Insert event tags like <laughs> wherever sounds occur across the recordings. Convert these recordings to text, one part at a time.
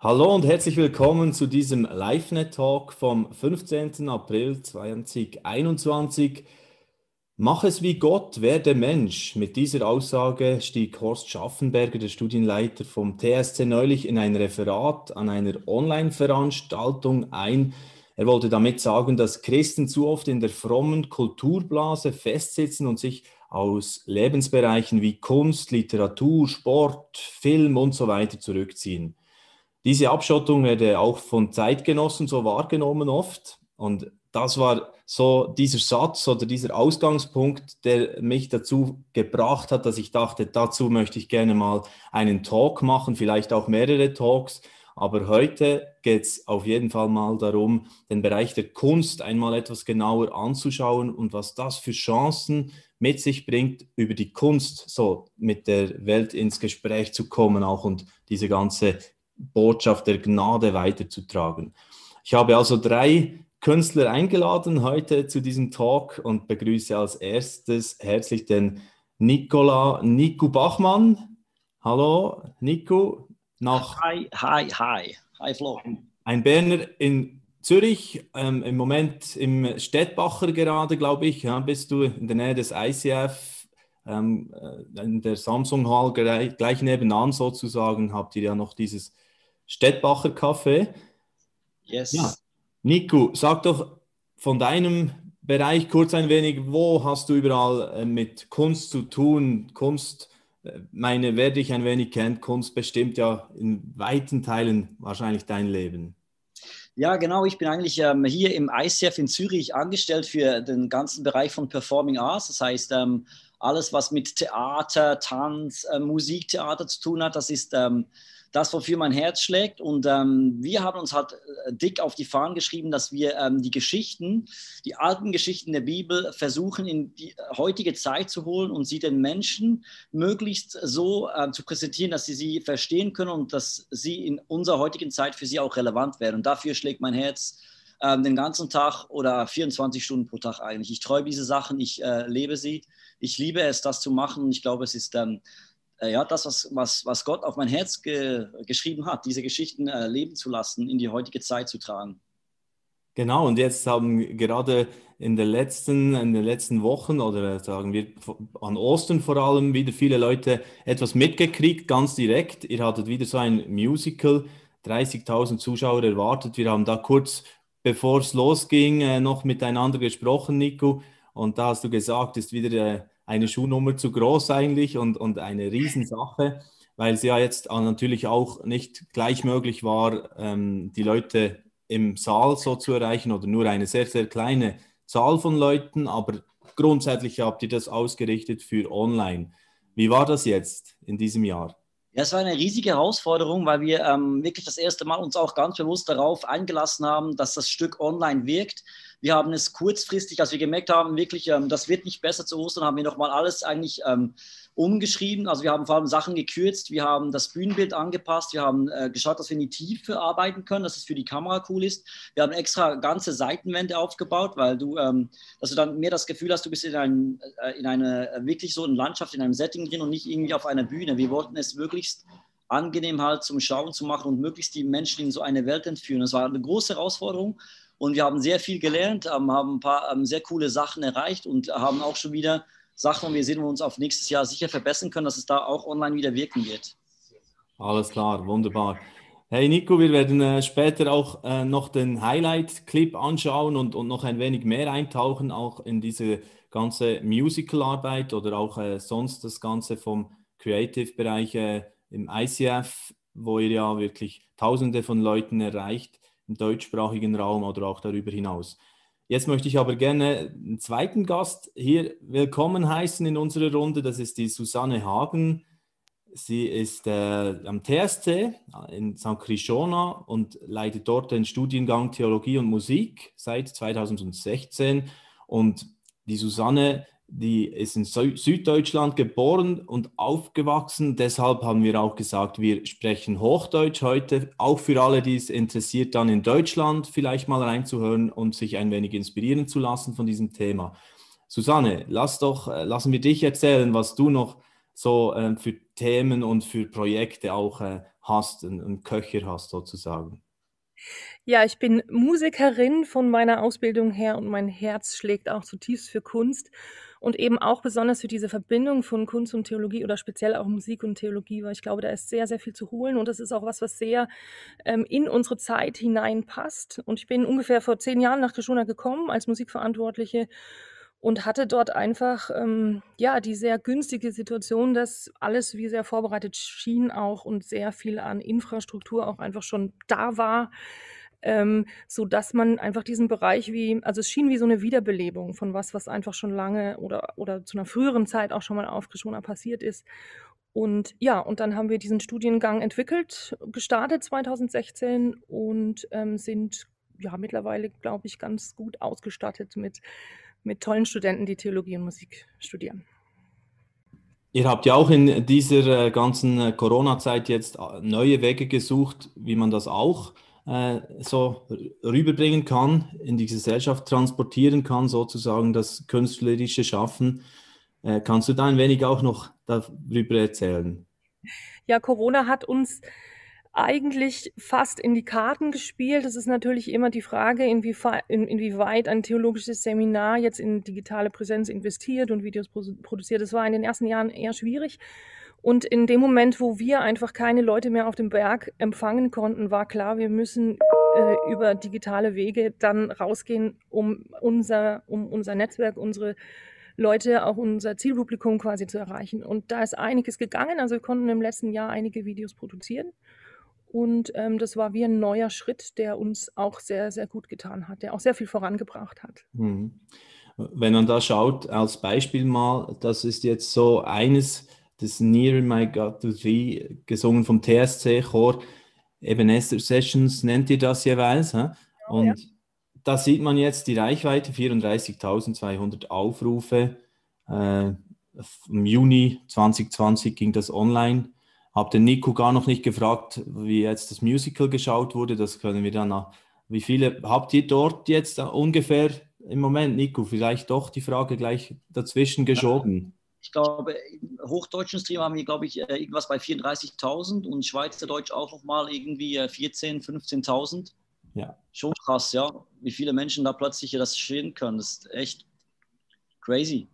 Hallo und herzlich willkommen zu diesem LiveNet-Talk vom 15. April 2021. Mach es wie Gott, werde Mensch. Mit dieser Aussage stieg Horst Schaffenberger, der Studienleiter vom TSC, neulich in ein Referat an einer Online-Veranstaltung ein. Er wollte damit sagen, dass Christen zu oft in der frommen Kulturblase festsitzen und sich aus Lebensbereichen wie Kunst, Literatur, Sport, Film und so weiter zurückziehen. Diese Abschottung werde auch von Zeitgenossen so wahrgenommen oft. Und das war so dieser Satz oder dieser Ausgangspunkt, der mich dazu gebracht hat, dass ich dachte, dazu möchte ich gerne mal einen Talk machen, vielleicht auch mehrere Talks. Aber heute geht es auf jeden Fall mal darum, den Bereich der Kunst einmal etwas genauer anzuschauen und was das für Chancen mit sich bringt, über die Kunst so mit der Welt ins Gespräch zu kommen auch und diese ganze Botschaft der Gnade weiterzutragen. Ich habe also drei Künstler eingeladen heute zu diesem Talk und begrüße als erstes herzlich den Nicola Nico Bachmann. Hallo, Nico. Nach hi, hi, hi. Hi, Flo. Ein Berner in Zürich, ähm, im Moment im Städtbacher gerade, glaube ich. Ja, bist du in der Nähe des ICF, ähm, äh, in der Samsung Hall gleich, gleich nebenan sozusagen, habt ihr ja noch dieses Städtbacher Café. Yes. Ja. Nico, sag doch von deinem Bereich kurz ein wenig, wo hast du überall äh, mit Kunst zu tun? Kunst, äh, meine, wer dich ein wenig kennt, Kunst bestimmt ja in weiten Teilen wahrscheinlich dein Leben. Ja, genau. Ich bin eigentlich ähm, hier im ICF in Zürich angestellt für den ganzen Bereich von Performing Arts. Das heißt, ähm, alles, was mit Theater, Tanz, äh, Musiktheater zu tun hat, das ist ähm, das, wofür mein Herz schlägt. Und ähm, wir haben uns halt äh, dick auf die Fahnen geschrieben, dass wir ähm, die Geschichten, die alten Geschichten der Bibel versuchen in die heutige Zeit zu holen und sie den Menschen möglichst so äh, zu präsentieren, dass sie sie verstehen können und dass sie in unserer heutigen Zeit für sie auch relevant werden. Und dafür schlägt mein Herz ähm, den ganzen Tag oder 24 Stunden pro Tag eigentlich. Ich träume diese Sachen, ich äh, lebe sie. Ich liebe es, das zu machen und ich glaube, es ist ähm, äh, ja, das, was, was, was Gott auf mein Herz ge geschrieben hat, diese Geschichten äh, leben zu lassen, in die heutige Zeit zu tragen. Genau, und jetzt haben gerade in, der letzten, in den letzten Wochen oder sagen wir an Ostern vor allem wieder viele Leute etwas mitgekriegt, ganz direkt. Ihr hattet wieder so ein Musical, 30.000 Zuschauer erwartet. Wir haben da kurz, bevor es losging, äh, noch miteinander gesprochen, Nico. Und da hast du gesagt, ist wieder äh, eine Schuhnummer zu groß eigentlich und, und eine Riesensache, weil es ja jetzt natürlich auch nicht gleich möglich war, ähm, die Leute im Saal so zu erreichen oder nur eine sehr, sehr kleine Zahl von Leuten, aber grundsätzlich habt ihr das ausgerichtet für online. Wie war das jetzt in diesem Jahr? Ja, es war eine riesige Herausforderung, weil wir ähm, wirklich das erste Mal uns auch ganz bewusst darauf eingelassen haben, dass das Stück online wirkt. Wir haben es kurzfristig, als wir gemerkt haben, wirklich, ähm, das wird nicht besser zu Ostern, haben wir nochmal alles eigentlich ähm, umgeschrieben. Also wir haben vor allem Sachen gekürzt, wir haben das Bühnenbild angepasst, wir haben äh, geschaut, dass wir in die Tiefe arbeiten können, dass es für die Kamera cool ist. Wir haben extra ganze Seitenwände aufgebaut, weil du, ähm, dass du dann mehr das Gefühl hast, du bist in, ein, äh, in eine äh, wirklich so eine Landschaft, in einem Setting drin und nicht irgendwie auf einer Bühne. Wir wollten es möglichst angenehm halt zum Schauen zu machen und möglichst die Menschen in so eine Welt entführen. Das war eine große Herausforderung und wir haben sehr viel gelernt, haben ein paar sehr coole Sachen erreicht und haben auch schon wieder Sachen, wir sehen, wo wir uns auf nächstes Jahr sicher verbessern können, dass es da auch online wieder wirken wird. Alles klar, wunderbar. Hey Nico, wir werden äh, später auch äh, noch den Highlight-Clip anschauen und, und noch ein wenig mehr eintauchen, auch in diese ganze Musical-Arbeit oder auch äh, sonst das Ganze vom Creative-Bereich im ICF, wo ihr ja wirklich Tausende von Leuten erreicht im deutschsprachigen Raum oder auch darüber hinaus. Jetzt möchte ich aber gerne einen zweiten Gast hier willkommen heißen in unserer Runde. Das ist die Susanne Hagen. Sie ist äh, am TSC in St. Krishona und leitet dort den Studiengang Theologie und Musik seit 2016. Und die Susanne die ist in Süddeutschland geboren und aufgewachsen. Deshalb haben wir auch gesagt, wir sprechen Hochdeutsch heute, auch für alle, die es interessiert, dann in Deutschland vielleicht mal reinzuhören und sich ein wenig inspirieren zu lassen von diesem Thema. Susanne, lass doch, äh, lassen wir dich erzählen, was du noch so äh, für Themen und für Projekte auch äh, hast, einen Köcher hast sozusagen. Ja, ich bin Musikerin von meiner Ausbildung her und mein Herz schlägt auch zutiefst für Kunst und eben auch besonders für diese Verbindung von Kunst und Theologie oder speziell auch Musik und Theologie, weil ich glaube, da ist sehr, sehr viel zu holen und das ist auch was, was sehr ähm, in unsere Zeit hineinpasst. Und ich bin ungefähr vor zehn Jahren nach Krishona gekommen als Musikverantwortliche und hatte dort einfach ähm, ja die sehr günstige Situation, dass alles wie sehr vorbereitet schien auch und sehr viel an Infrastruktur auch einfach schon da war ähm, so dass man einfach diesen Bereich wie, also es schien wie so eine Wiederbelebung von was, was einfach schon lange oder, oder zu einer früheren Zeit auch schon mal auf Krishona passiert ist. Und ja, und dann haben wir diesen Studiengang entwickelt, gestartet 2016 und ähm, sind ja mittlerweile, glaube ich, ganz gut ausgestattet mit, mit tollen Studenten, die Theologie und Musik studieren. Ihr habt ja auch in dieser äh, ganzen äh, Corona-Zeit jetzt äh, neue Wege gesucht, wie man das auch äh, so rüberbringen kann, in die Gesellschaft transportieren kann, sozusagen das künstlerische Schaffen. Äh, kannst du da ein wenig auch noch darüber erzählen? Ja, Corona hat uns eigentlich fast in die Karten gespielt. Es ist natürlich immer die Frage, inwieweit ein theologisches Seminar jetzt in digitale Präsenz investiert und Videos produziert. Das war in den ersten Jahren eher schwierig. Und in dem Moment, wo wir einfach keine Leute mehr auf dem Berg empfangen konnten, war klar, wir müssen äh, über digitale Wege dann rausgehen, um unser, um unser Netzwerk, unsere Leute, auch unser Zielpublikum quasi zu erreichen. Und da ist einiges gegangen. Also wir konnten im letzten Jahr einige Videos produzieren. Und ähm, das war wie ein neuer Schritt, der uns auch sehr, sehr gut getan hat, der auch sehr viel vorangebracht hat. Mhm. Wenn man da schaut, als Beispiel mal, das ist jetzt so eines das Near My God to Thee, gesungen vom TSC-Chor. Ebenezer Sessions nennt ihr das jeweils. He? Und ja. da sieht man jetzt die Reichweite, 34.200 Aufrufe. Äh, Im Juni 2020 ging das online. Hab den Nico gar noch nicht gefragt, wie jetzt das Musical geschaut wurde. Das können wir dann nach. Wie viele habt ihr dort jetzt ungefähr im Moment, Nico? Vielleicht doch die Frage gleich dazwischen geschoben ich glaube, im hochdeutschen Stream haben wir, glaube ich, äh, irgendwas bei 34.000 und Schweizerdeutsch auch nochmal irgendwie 14.000, äh, 15.000. Ja. Schon krass, ja, wie viele Menschen da plötzlich das stehen können. Das ist echt crazy.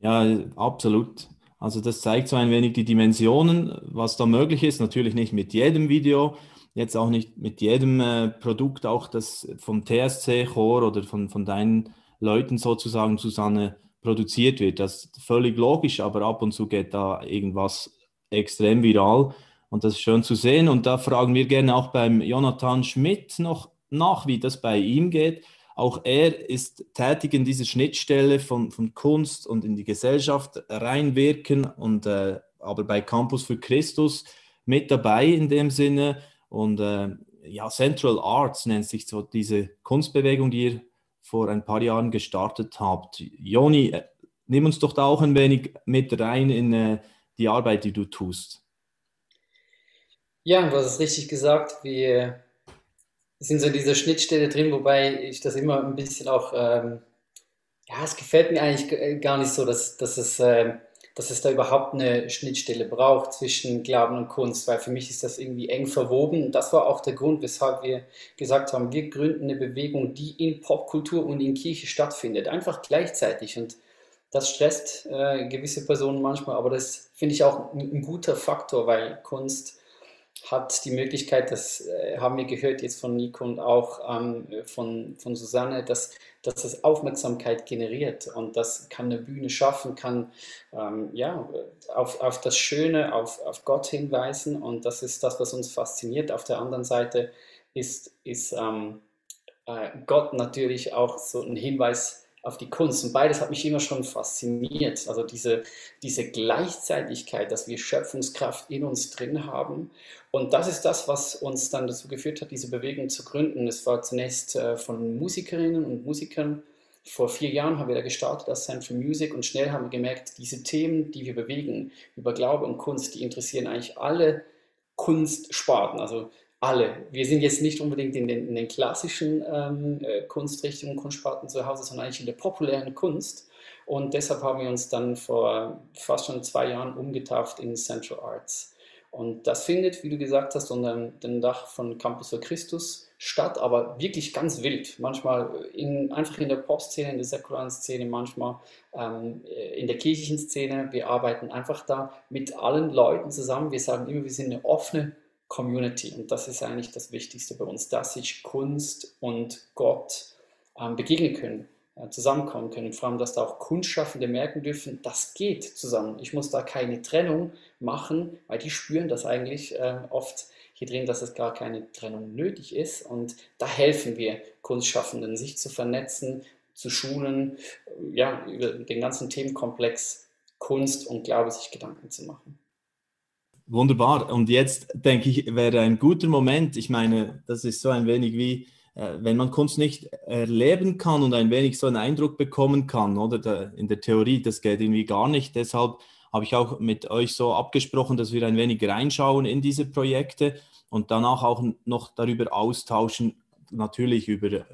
Ja, absolut. Also das zeigt so ein wenig die Dimensionen, was da möglich ist. Natürlich nicht mit jedem Video, jetzt auch nicht mit jedem äh, Produkt, auch das vom TSC-Chor oder von, von deinen Leuten sozusagen, Susanne, produziert wird. Das ist völlig logisch, aber ab und zu geht da irgendwas extrem viral und das ist schön zu sehen. Und da fragen wir gerne auch beim Jonathan Schmidt noch nach, wie das bei ihm geht. Auch er ist tätig in dieser Schnittstelle von, von Kunst und in die Gesellschaft reinwirken und äh, aber bei Campus für Christus mit dabei in dem Sinne. Und äh, ja, Central Arts nennt sich so diese Kunstbewegung, die ihr vor ein paar Jahren gestartet habt. Joni, äh, nimm uns doch da auch ein wenig mit rein in äh, die Arbeit, die du tust. Ja, du hast es richtig gesagt. Wir sind so in dieser Schnittstelle drin, wobei ich das immer ein bisschen auch, ähm, ja, es gefällt mir eigentlich gar nicht so, dass, dass es äh, dass es da überhaupt eine Schnittstelle braucht zwischen Glauben und Kunst, weil für mich ist das irgendwie eng verwoben. Und das war auch der Grund, weshalb wir gesagt haben, wir gründen eine Bewegung, die in Popkultur und in Kirche stattfindet, einfach gleichzeitig. Und das stresst äh, gewisse Personen manchmal, aber das finde ich auch ein, ein guter Faktor, weil Kunst hat die Möglichkeit, das äh, haben wir gehört jetzt von Nico und auch ähm, von, von Susanne, dass, dass das Aufmerksamkeit generiert und das kann eine Bühne schaffen, kann ähm, ja, auf, auf das Schöne, auf, auf Gott hinweisen und das ist das, was uns fasziniert. Auf der anderen Seite ist, ist ähm, äh, Gott natürlich auch so ein Hinweis auf die Kunst. Und beides hat mich immer schon fasziniert. Also diese, diese Gleichzeitigkeit, dass wir Schöpfungskraft in uns drin haben. Und das ist das, was uns dann dazu geführt hat, diese Bewegung zu gründen. Es war zunächst äh, von Musikerinnen und Musikern. Vor vier Jahren haben wir da gestartet als Central Music und schnell haben wir gemerkt, diese Themen, die wir bewegen, über Glaube und Kunst, die interessieren eigentlich alle Kunstsparten. Also alle. Wir sind jetzt nicht unbedingt in den, in den klassischen ähm, äh, Kunstrichtungen, Kunstsparten zu Hause, sondern eigentlich in der populären Kunst. Und deshalb haben wir uns dann vor fast schon zwei Jahren umgetauft in Central Arts. Und das findet, wie du gesagt hast, unter dem Dach von Campus für Christus statt, aber wirklich ganz wild. Manchmal in, einfach in der Pop-Szene, in der säkularen Szene, manchmal ähm, in der kirchlichen Szene. Wir arbeiten einfach da mit allen Leuten zusammen. Wir sagen immer, wir sind eine offene Community und das ist eigentlich das Wichtigste bei uns, dass sich Kunst und Gott ähm, begegnen können äh, zusammenkommen können. Vor allem, dass da auch Kunstschaffende merken dürfen, das geht zusammen. Ich muss da keine Trennung machen, weil die spüren das eigentlich äh, oft hier drin, dass es gar keine Trennung nötig ist. Und da helfen wir Kunstschaffenden, sich zu vernetzen, zu schulen, äh, ja, über den ganzen Themenkomplex Kunst und Glaube sich Gedanken zu machen. Wunderbar. Und jetzt denke ich, wäre ein guter Moment. Ich meine, das ist so ein wenig wie äh, wenn man Kunst nicht erleben kann und ein wenig so einen Eindruck bekommen kann, oder in der Theorie, das geht irgendwie gar nicht. Deshalb habe ich auch mit euch so abgesprochen, dass wir ein wenig reinschauen in diese Projekte und danach auch noch darüber austauschen, natürlich über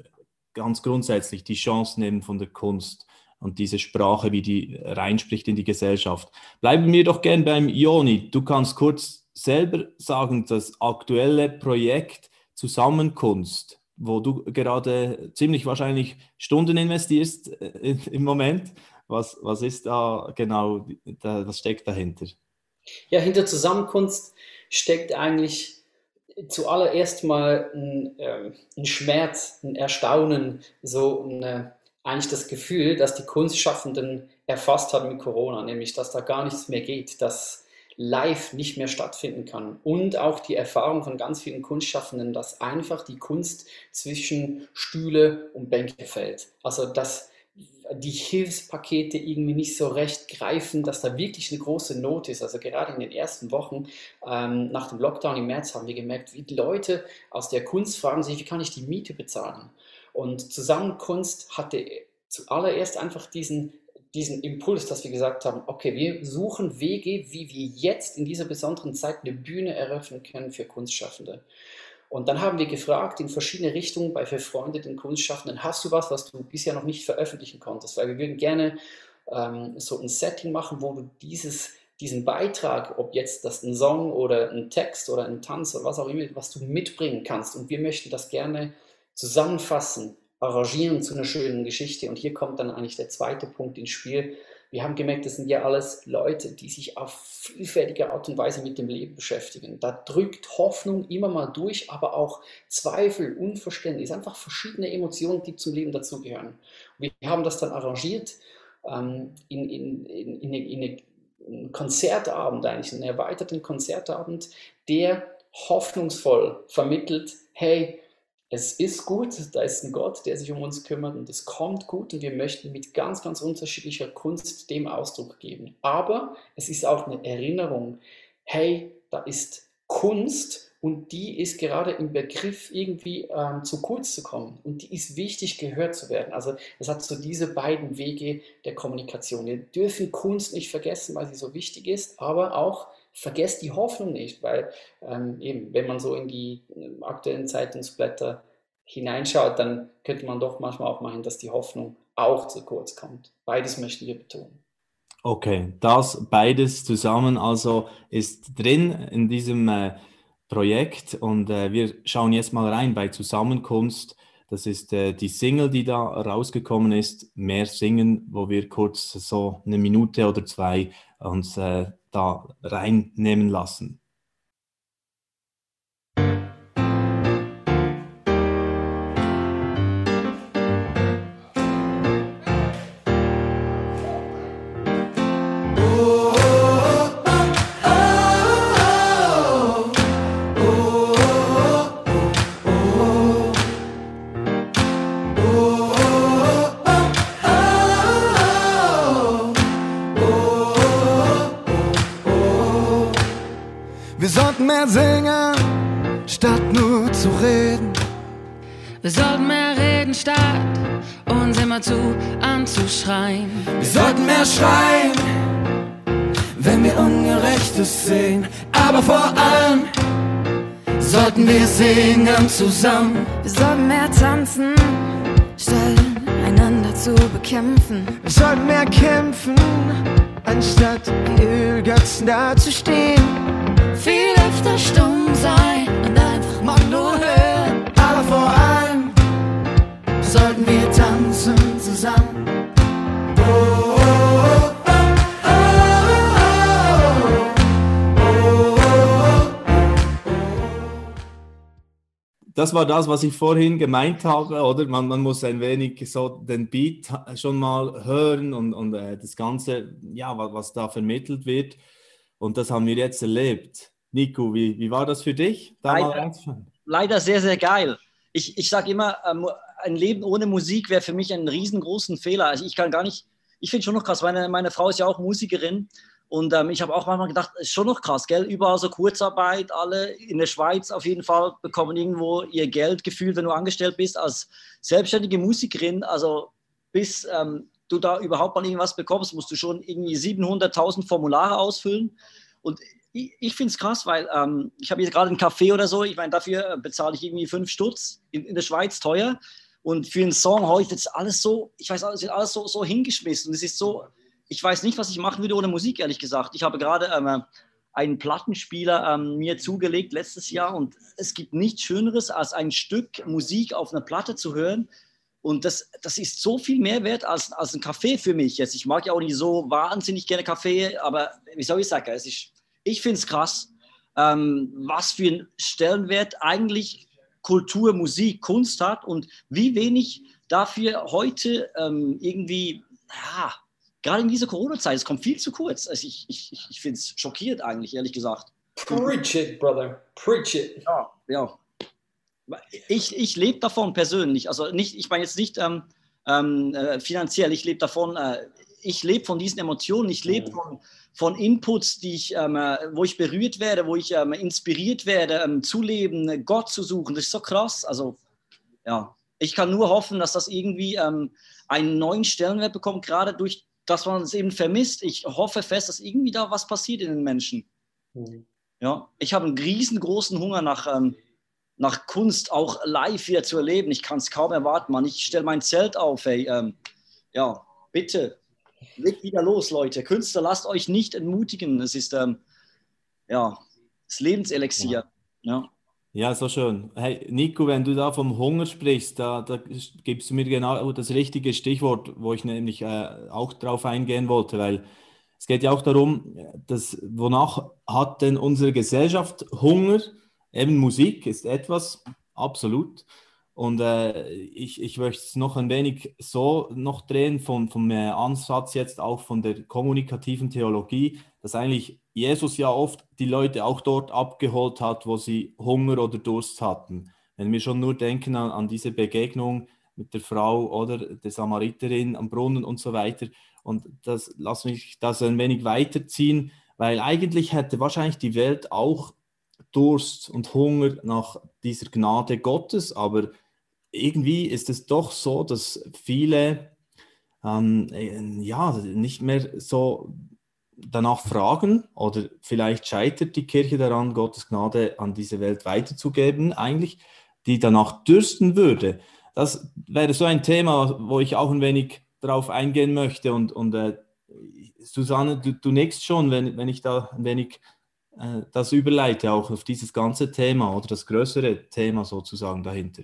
ganz grundsätzlich die Chancen eben von der Kunst und diese Sprache, wie die reinspricht in die Gesellschaft. Bleiben wir doch gern beim Ioni. Du kannst kurz selber sagen, das aktuelle Projekt Zusammenkunst, wo du gerade ziemlich wahrscheinlich Stunden investierst äh, <laughs> im Moment. Was, was ist da genau, da, was steckt dahinter? Ja, hinter Zusammenkunft steckt eigentlich zuallererst mal ein, äh, ein Schmerz, ein Erstaunen, so eine, eigentlich das Gefühl, dass die Kunstschaffenden erfasst haben mit Corona, nämlich dass da gar nichts mehr geht, dass live nicht mehr stattfinden kann. Und auch die Erfahrung von ganz vielen Kunstschaffenden, dass einfach die Kunst zwischen Stühle und Bänke fällt. Also dass die Hilfspakete irgendwie nicht so recht greifen, dass da wirklich eine große Not ist. Also gerade in den ersten Wochen ähm, nach dem Lockdown im März haben wir gemerkt, wie die Leute aus der Kunst fragen sich, wie kann ich die Miete bezahlen? Und Zusammenkunst hatte zuallererst einfach diesen diesen Impuls, dass wir gesagt haben, okay, wir suchen Wege, wie wir jetzt in dieser besonderen Zeit eine Bühne eröffnen können für Kunstschaffende. Und dann haben wir gefragt in verschiedene Richtungen bei befreundeten Kunstschaffenden, hast du was, was du bisher noch nicht veröffentlichen konntest? Weil wir würden gerne ähm, so ein Setting machen, wo du dieses, diesen Beitrag, ob jetzt das ein Song oder ein Text oder ein Tanz oder was auch immer, was du mitbringen kannst. Und wir möchten das gerne zusammenfassen arrangieren zu einer schönen Geschichte. Und hier kommt dann eigentlich der zweite Punkt ins Spiel. Wir haben gemerkt, das sind ja alles Leute, die sich auf vielfältige Art und Weise mit dem Leben beschäftigen. Da drückt Hoffnung immer mal durch, aber auch Zweifel, Unverständnis, einfach verschiedene Emotionen, die zum Leben dazugehören. Wir haben das dann arrangiert ähm, in, in, in, in, in einen Konzertabend, eigentlich einen erweiterten Konzertabend, der hoffnungsvoll vermittelt, hey, es ist gut, da ist ein Gott, der sich um uns kümmert und es kommt gut und wir möchten mit ganz, ganz unterschiedlicher Kunst dem Ausdruck geben. Aber es ist auch eine Erinnerung, hey, da ist Kunst und die ist gerade im Begriff irgendwie ähm, zu kurz zu kommen und die ist wichtig gehört zu werden. Also es hat so diese beiden Wege der Kommunikation. Wir dürfen Kunst nicht vergessen, weil sie so wichtig ist, aber auch vergesst die Hoffnung nicht, weil ähm, eben, wenn man so in die äh, aktuellen Zeitungsblätter hineinschaut, dann könnte man doch manchmal auch meinen, dass die Hoffnung auch zu kurz kommt. Beides möchten wir betonen. Okay, das beides zusammen also ist drin in diesem äh, Projekt und äh, wir schauen jetzt mal rein bei Zusammenkunft. Das ist äh, die Single, die da rausgekommen ist, Mehr Singen, wo wir kurz so eine Minute oder zwei uns äh, da reinnehmen lassen. Zu anzuschreien. Wir sollten mehr schreien, wenn wir Ungerechtes sehen. Aber vor allem sollten wir singen zusammen. Wir sollten mehr tanzen, statt einander zu bekämpfen. Wir sollten mehr kämpfen, anstatt die Ölgötzen dazustehen. viel öfter stumm sein und sollten wir tanzen zusammen. Oh, oh, Das war das, was ich vorhin gemeint habe, oder? Man, man muss ein wenig so den Beat schon mal hören und, und äh, das Ganze, ja, was, was, da vermittelt wird. Und das haben wir jetzt erlebt. Nico, wie, wie war das für dich? Leider, leider sehr, sehr geil. Ich, ich sage immer, ähm, ein Leben ohne Musik wäre für mich ein riesengroßen Fehler. Also ich kann gar nicht, ich finde schon noch krass, meine, meine Frau ist ja auch Musikerin und ähm, ich habe auch manchmal gedacht, ist schon noch krass, gell? Überall so Kurzarbeit, alle in der Schweiz auf jeden Fall bekommen irgendwo ihr Geld gefühlt, wenn du angestellt bist als selbstständige Musikerin. Also bis ähm, du da überhaupt mal irgendwas bekommst, musst du schon irgendwie 700.000 Formulare ausfüllen. Und ich, ich finde es krass, weil ähm, ich habe jetzt gerade einen Café oder so, ich meine, dafür bezahle ich irgendwie fünf Stutz, in, in der Schweiz teuer. Und für einen Song heute ist alles so, ich weiß, alles wird alles so, so hingeschmissen. Es ist so, ich weiß nicht, was ich machen würde ohne Musik, ehrlich gesagt. Ich habe gerade ähm, einen Plattenspieler ähm, mir zugelegt letztes Jahr und es gibt nichts Schöneres, als ein Stück Musik auf einer Platte zu hören. Und das, das ist so viel mehr wert als, als ein Kaffee für mich jetzt. Ich mag ja auch nicht so wahnsinnig gerne Kaffee, aber wie soll ich sagen, es ist, ich finde es krass, ähm, was für einen Stellenwert eigentlich Kultur, Musik, Kunst hat und wie wenig dafür heute ähm, irgendwie, ja, gerade in dieser Corona-Zeit, es kommt viel zu kurz. Also ich, ich, ich finde es schockiert eigentlich, ehrlich gesagt. Preach it, brother. Preach it. Ja, ja. Ich, ich lebe davon persönlich. Also nicht, ich meine jetzt nicht ähm, ähm, äh, finanziell, ich lebe davon, äh, ich lebe von diesen Emotionen, ich lebe von, von Inputs, die ich, ähm, äh, wo ich berührt werde, wo ich ähm, inspiriert werde, ähm, zu leben, Gott zu suchen. Das ist so krass. Also ja, ich kann nur hoffen, dass das irgendwie ähm, einen neuen Stellenwert bekommt, gerade durch dass man es eben vermisst. Ich hoffe fest, dass irgendwie da was passiert in den Menschen. Mhm. Ja, ich habe einen riesengroßen Hunger nach, ähm, nach Kunst, auch live wieder zu erleben. Ich kann es kaum erwarten, Mann. Ich stelle mein Zelt auf, ey. Ähm, ja, bitte, legt wieder los, Leute. Künstler, lasst euch nicht entmutigen. Es ist, ähm, ja, das Lebenselixier. Ja. ja. Ja, so schön. Hey, Nico, wenn du da vom Hunger sprichst, da, da gibst du mir genau das richtige Stichwort, wo ich nämlich äh, auch drauf eingehen wollte, weil es geht ja auch darum, dass, wonach hat denn unsere Gesellschaft Hunger? Eben Musik ist etwas, absolut. Und äh, ich, ich möchte es noch ein wenig so noch drehen vom, vom Ansatz jetzt auch von der kommunikativen Theologie, dass eigentlich Jesus ja oft die Leute auch dort abgeholt hat, wo sie Hunger oder Durst hatten. Wenn wir schon nur denken an, an diese Begegnung mit der Frau oder der Samariterin am Brunnen und so weiter. Und das lass mich das ein wenig weiterziehen, weil eigentlich hätte wahrscheinlich die Welt auch Durst und Hunger nach dieser Gnade Gottes, aber irgendwie ist es doch so, dass viele ähm, ja nicht mehr so danach fragen oder vielleicht scheitert die Kirche daran, Gottes Gnade an diese Welt weiterzugeben, eigentlich, die danach dürsten würde. Das wäre so ein Thema, wo ich auch ein wenig darauf eingehen möchte. Und, und äh, Susanne, du, du nächst schon, wenn, wenn ich da ein wenig äh, das überleite, auch auf dieses ganze Thema oder das größere Thema sozusagen dahinter.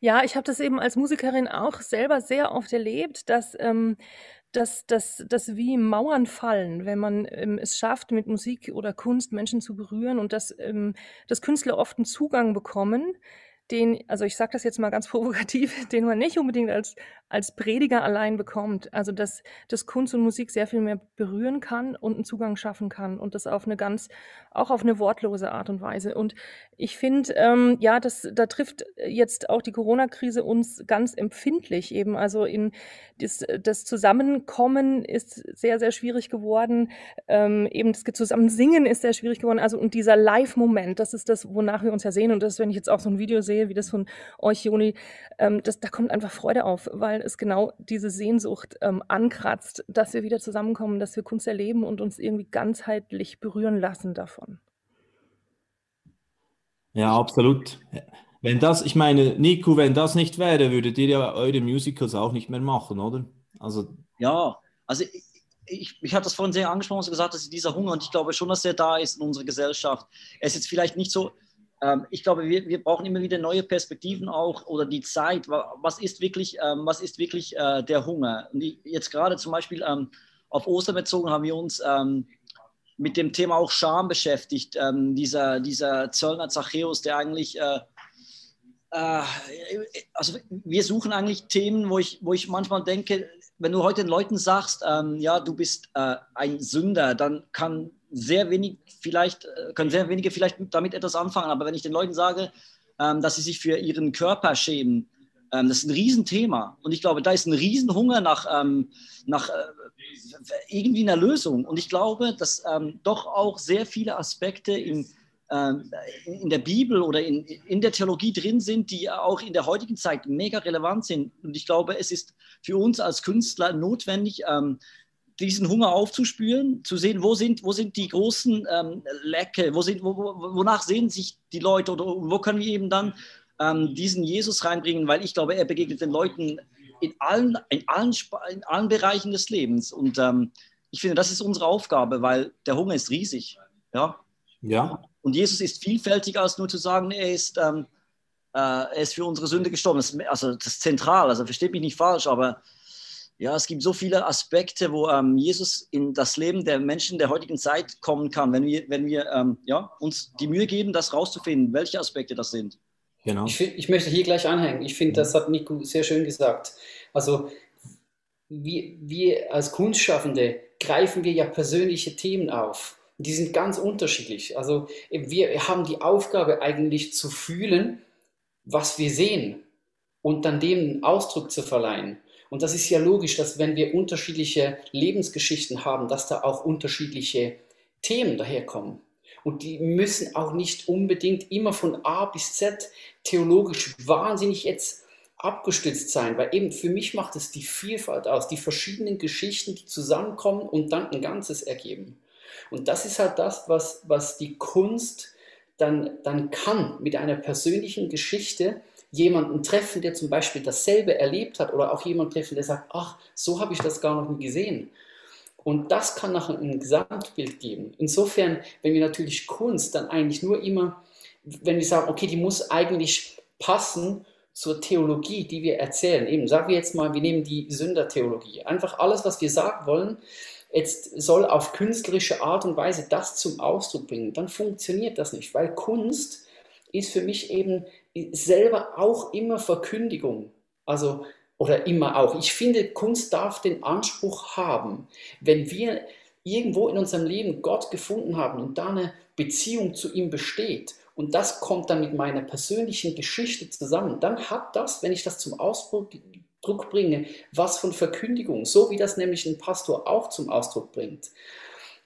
Ja, ich habe das eben als Musikerin auch selber sehr oft erlebt, dass ähm, dass, dass, dass wie Mauern fallen, wenn man ähm, es schafft, mit Musik oder Kunst Menschen zu berühren und dass, ähm, dass Künstler oft einen Zugang bekommen, den, also ich sage das jetzt mal ganz <laughs> provokativ, den man nicht unbedingt als, als Prediger allein bekommt. Also dass, dass Kunst und Musik sehr viel mehr berühren kann und einen Zugang schaffen kann und das auf eine ganz, auch auf eine wortlose Art und Weise. Und ich finde, ähm, ja, das, da trifft jetzt auch die Corona-Krise uns ganz empfindlich eben. Also in das, das Zusammenkommen ist sehr, sehr schwierig geworden. Ähm, eben das Zusammensingen ist sehr schwierig geworden. Also und dieser Live-Moment, das ist das, wonach wir uns ja sehen. Und das, wenn ich jetzt auch so ein Video sehe, wie das von euch, Joni, ähm, das, da kommt einfach Freude auf, weil es genau diese Sehnsucht ähm, ankratzt, dass wir wieder zusammenkommen, dass wir Kunst erleben und uns irgendwie ganzheitlich berühren lassen davon. Ja, absolut. Wenn das, ich meine, Nico, wenn das nicht wäre, würdet ihr ja eure Musicals auch nicht mehr machen, oder? Also ja, also ich, ich, ich hatte das vorhin sehr angesprochen, und gesagt, dass dieser Hunger, und ich glaube schon, dass er da ist in unserer Gesellschaft. Er ist jetzt vielleicht nicht so, ich glaube, wir, wir brauchen immer wieder neue Perspektiven auch oder die Zeit. Was ist wirklich, ähm, was ist wirklich äh, der Hunger? Und jetzt gerade zum Beispiel ähm, auf Ostern bezogen haben wir uns ähm, mit dem Thema auch Scham beschäftigt. Ähm, dieser, dieser Zöllner Zachäus, der eigentlich äh, äh, also wir suchen eigentlich Themen, wo ich, wo ich manchmal denke, wenn du heute den Leuten sagst, ähm, ja, du bist äh, ein Sünder, dann kann sehr wenig vielleicht, äh, können sehr wenige vielleicht damit etwas anfangen. Aber wenn ich den Leuten sage, ähm, dass sie sich für ihren Körper schämen, ähm, das ist ein Riesenthema. Und ich glaube, da ist ein Riesenhunger nach, ähm, nach äh, irgendwie einer Lösung. Und ich glaube, dass doch auch sehr viele Aspekte in in der Bibel oder in, in der Theologie drin sind, die auch in der heutigen Zeit mega relevant sind. Und ich glaube, es ist für uns als Künstler notwendig, diesen Hunger aufzuspüren, zu sehen, wo sind, wo sind die großen ähm, Lecke, wo sind, wo, wo, wonach sehen sich die Leute oder wo können wir eben dann ähm, diesen Jesus reinbringen, weil ich glaube, er begegnet den Leuten in allen, in allen, in allen Bereichen des Lebens. Und ähm, ich finde, das ist unsere Aufgabe, weil der Hunger ist riesig. Ja. Ja. Und Jesus ist vielfältiger als nur zu sagen, er ist, ähm, äh, er ist für unsere Sünde gestorben. Das, also das ist zentral, also versteht mich nicht falsch, aber ja, es gibt so viele Aspekte, wo ähm, Jesus in das Leben der Menschen der heutigen Zeit kommen kann, wenn wir, wenn wir ähm, ja, uns die Mühe geben, das rauszufinden, welche Aspekte das sind. Genau. Ich, ich möchte hier gleich anhängen. Ich finde, das hat Nico sehr schön gesagt. Also wir, wir als Kunstschaffende greifen wir ja persönliche Themen auf. Die sind ganz unterschiedlich. Also wir haben die Aufgabe eigentlich zu fühlen, was wir sehen und dann dem einen Ausdruck zu verleihen. Und das ist ja logisch, dass wenn wir unterschiedliche Lebensgeschichten haben, dass da auch unterschiedliche Themen daherkommen. Und die müssen auch nicht unbedingt immer von A bis Z theologisch wahnsinnig jetzt abgestützt sein, weil eben für mich macht es die Vielfalt aus, die verschiedenen Geschichten, die zusammenkommen und dann ein Ganzes ergeben. Und das ist halt das, was, was die Kunst dann, dann kann, mit einer persönlichen Geschichte jemanden treffen, der zum Beispiel dasselbe erlebt hat oder auch jemanden treffen, der sagt, ach, so habe ich das gar noch nie gesehen. Und das kann nachher ein Gesamtbild geben. Insofern, wenn wir natürlich Kunst dann eigentlich nur immer, wenn wir sagen, okay, die muss eigentlich passen zur Theologie, die wir erzählen. Eben, sagen wir jetzt mal, wir nehmen die Sündertheologie. Einfach alles, was wir sagen wollen, jetzt soll auf künstlerische Art und Weise das zum Ausdruck bringen, dann funktioniert das nicht, weil Kunst ist für mich eben selber auch immer Verkündigung. Also, oder immer auch. Ich finde, Kunst darf den Anspruch haben, wenn wir irgendwo in unserem Leben Gott gefunden haben und da eine Beziehung zu ihm besteht und das kommt dann mit meiner persönlichen Geschichte zusammen, dann hat das, wenn ich das zum Ausdruck Druck bringe, was von Verkündigung, so wie das nämlich ein Pastor auch zum Ausdruck bringt.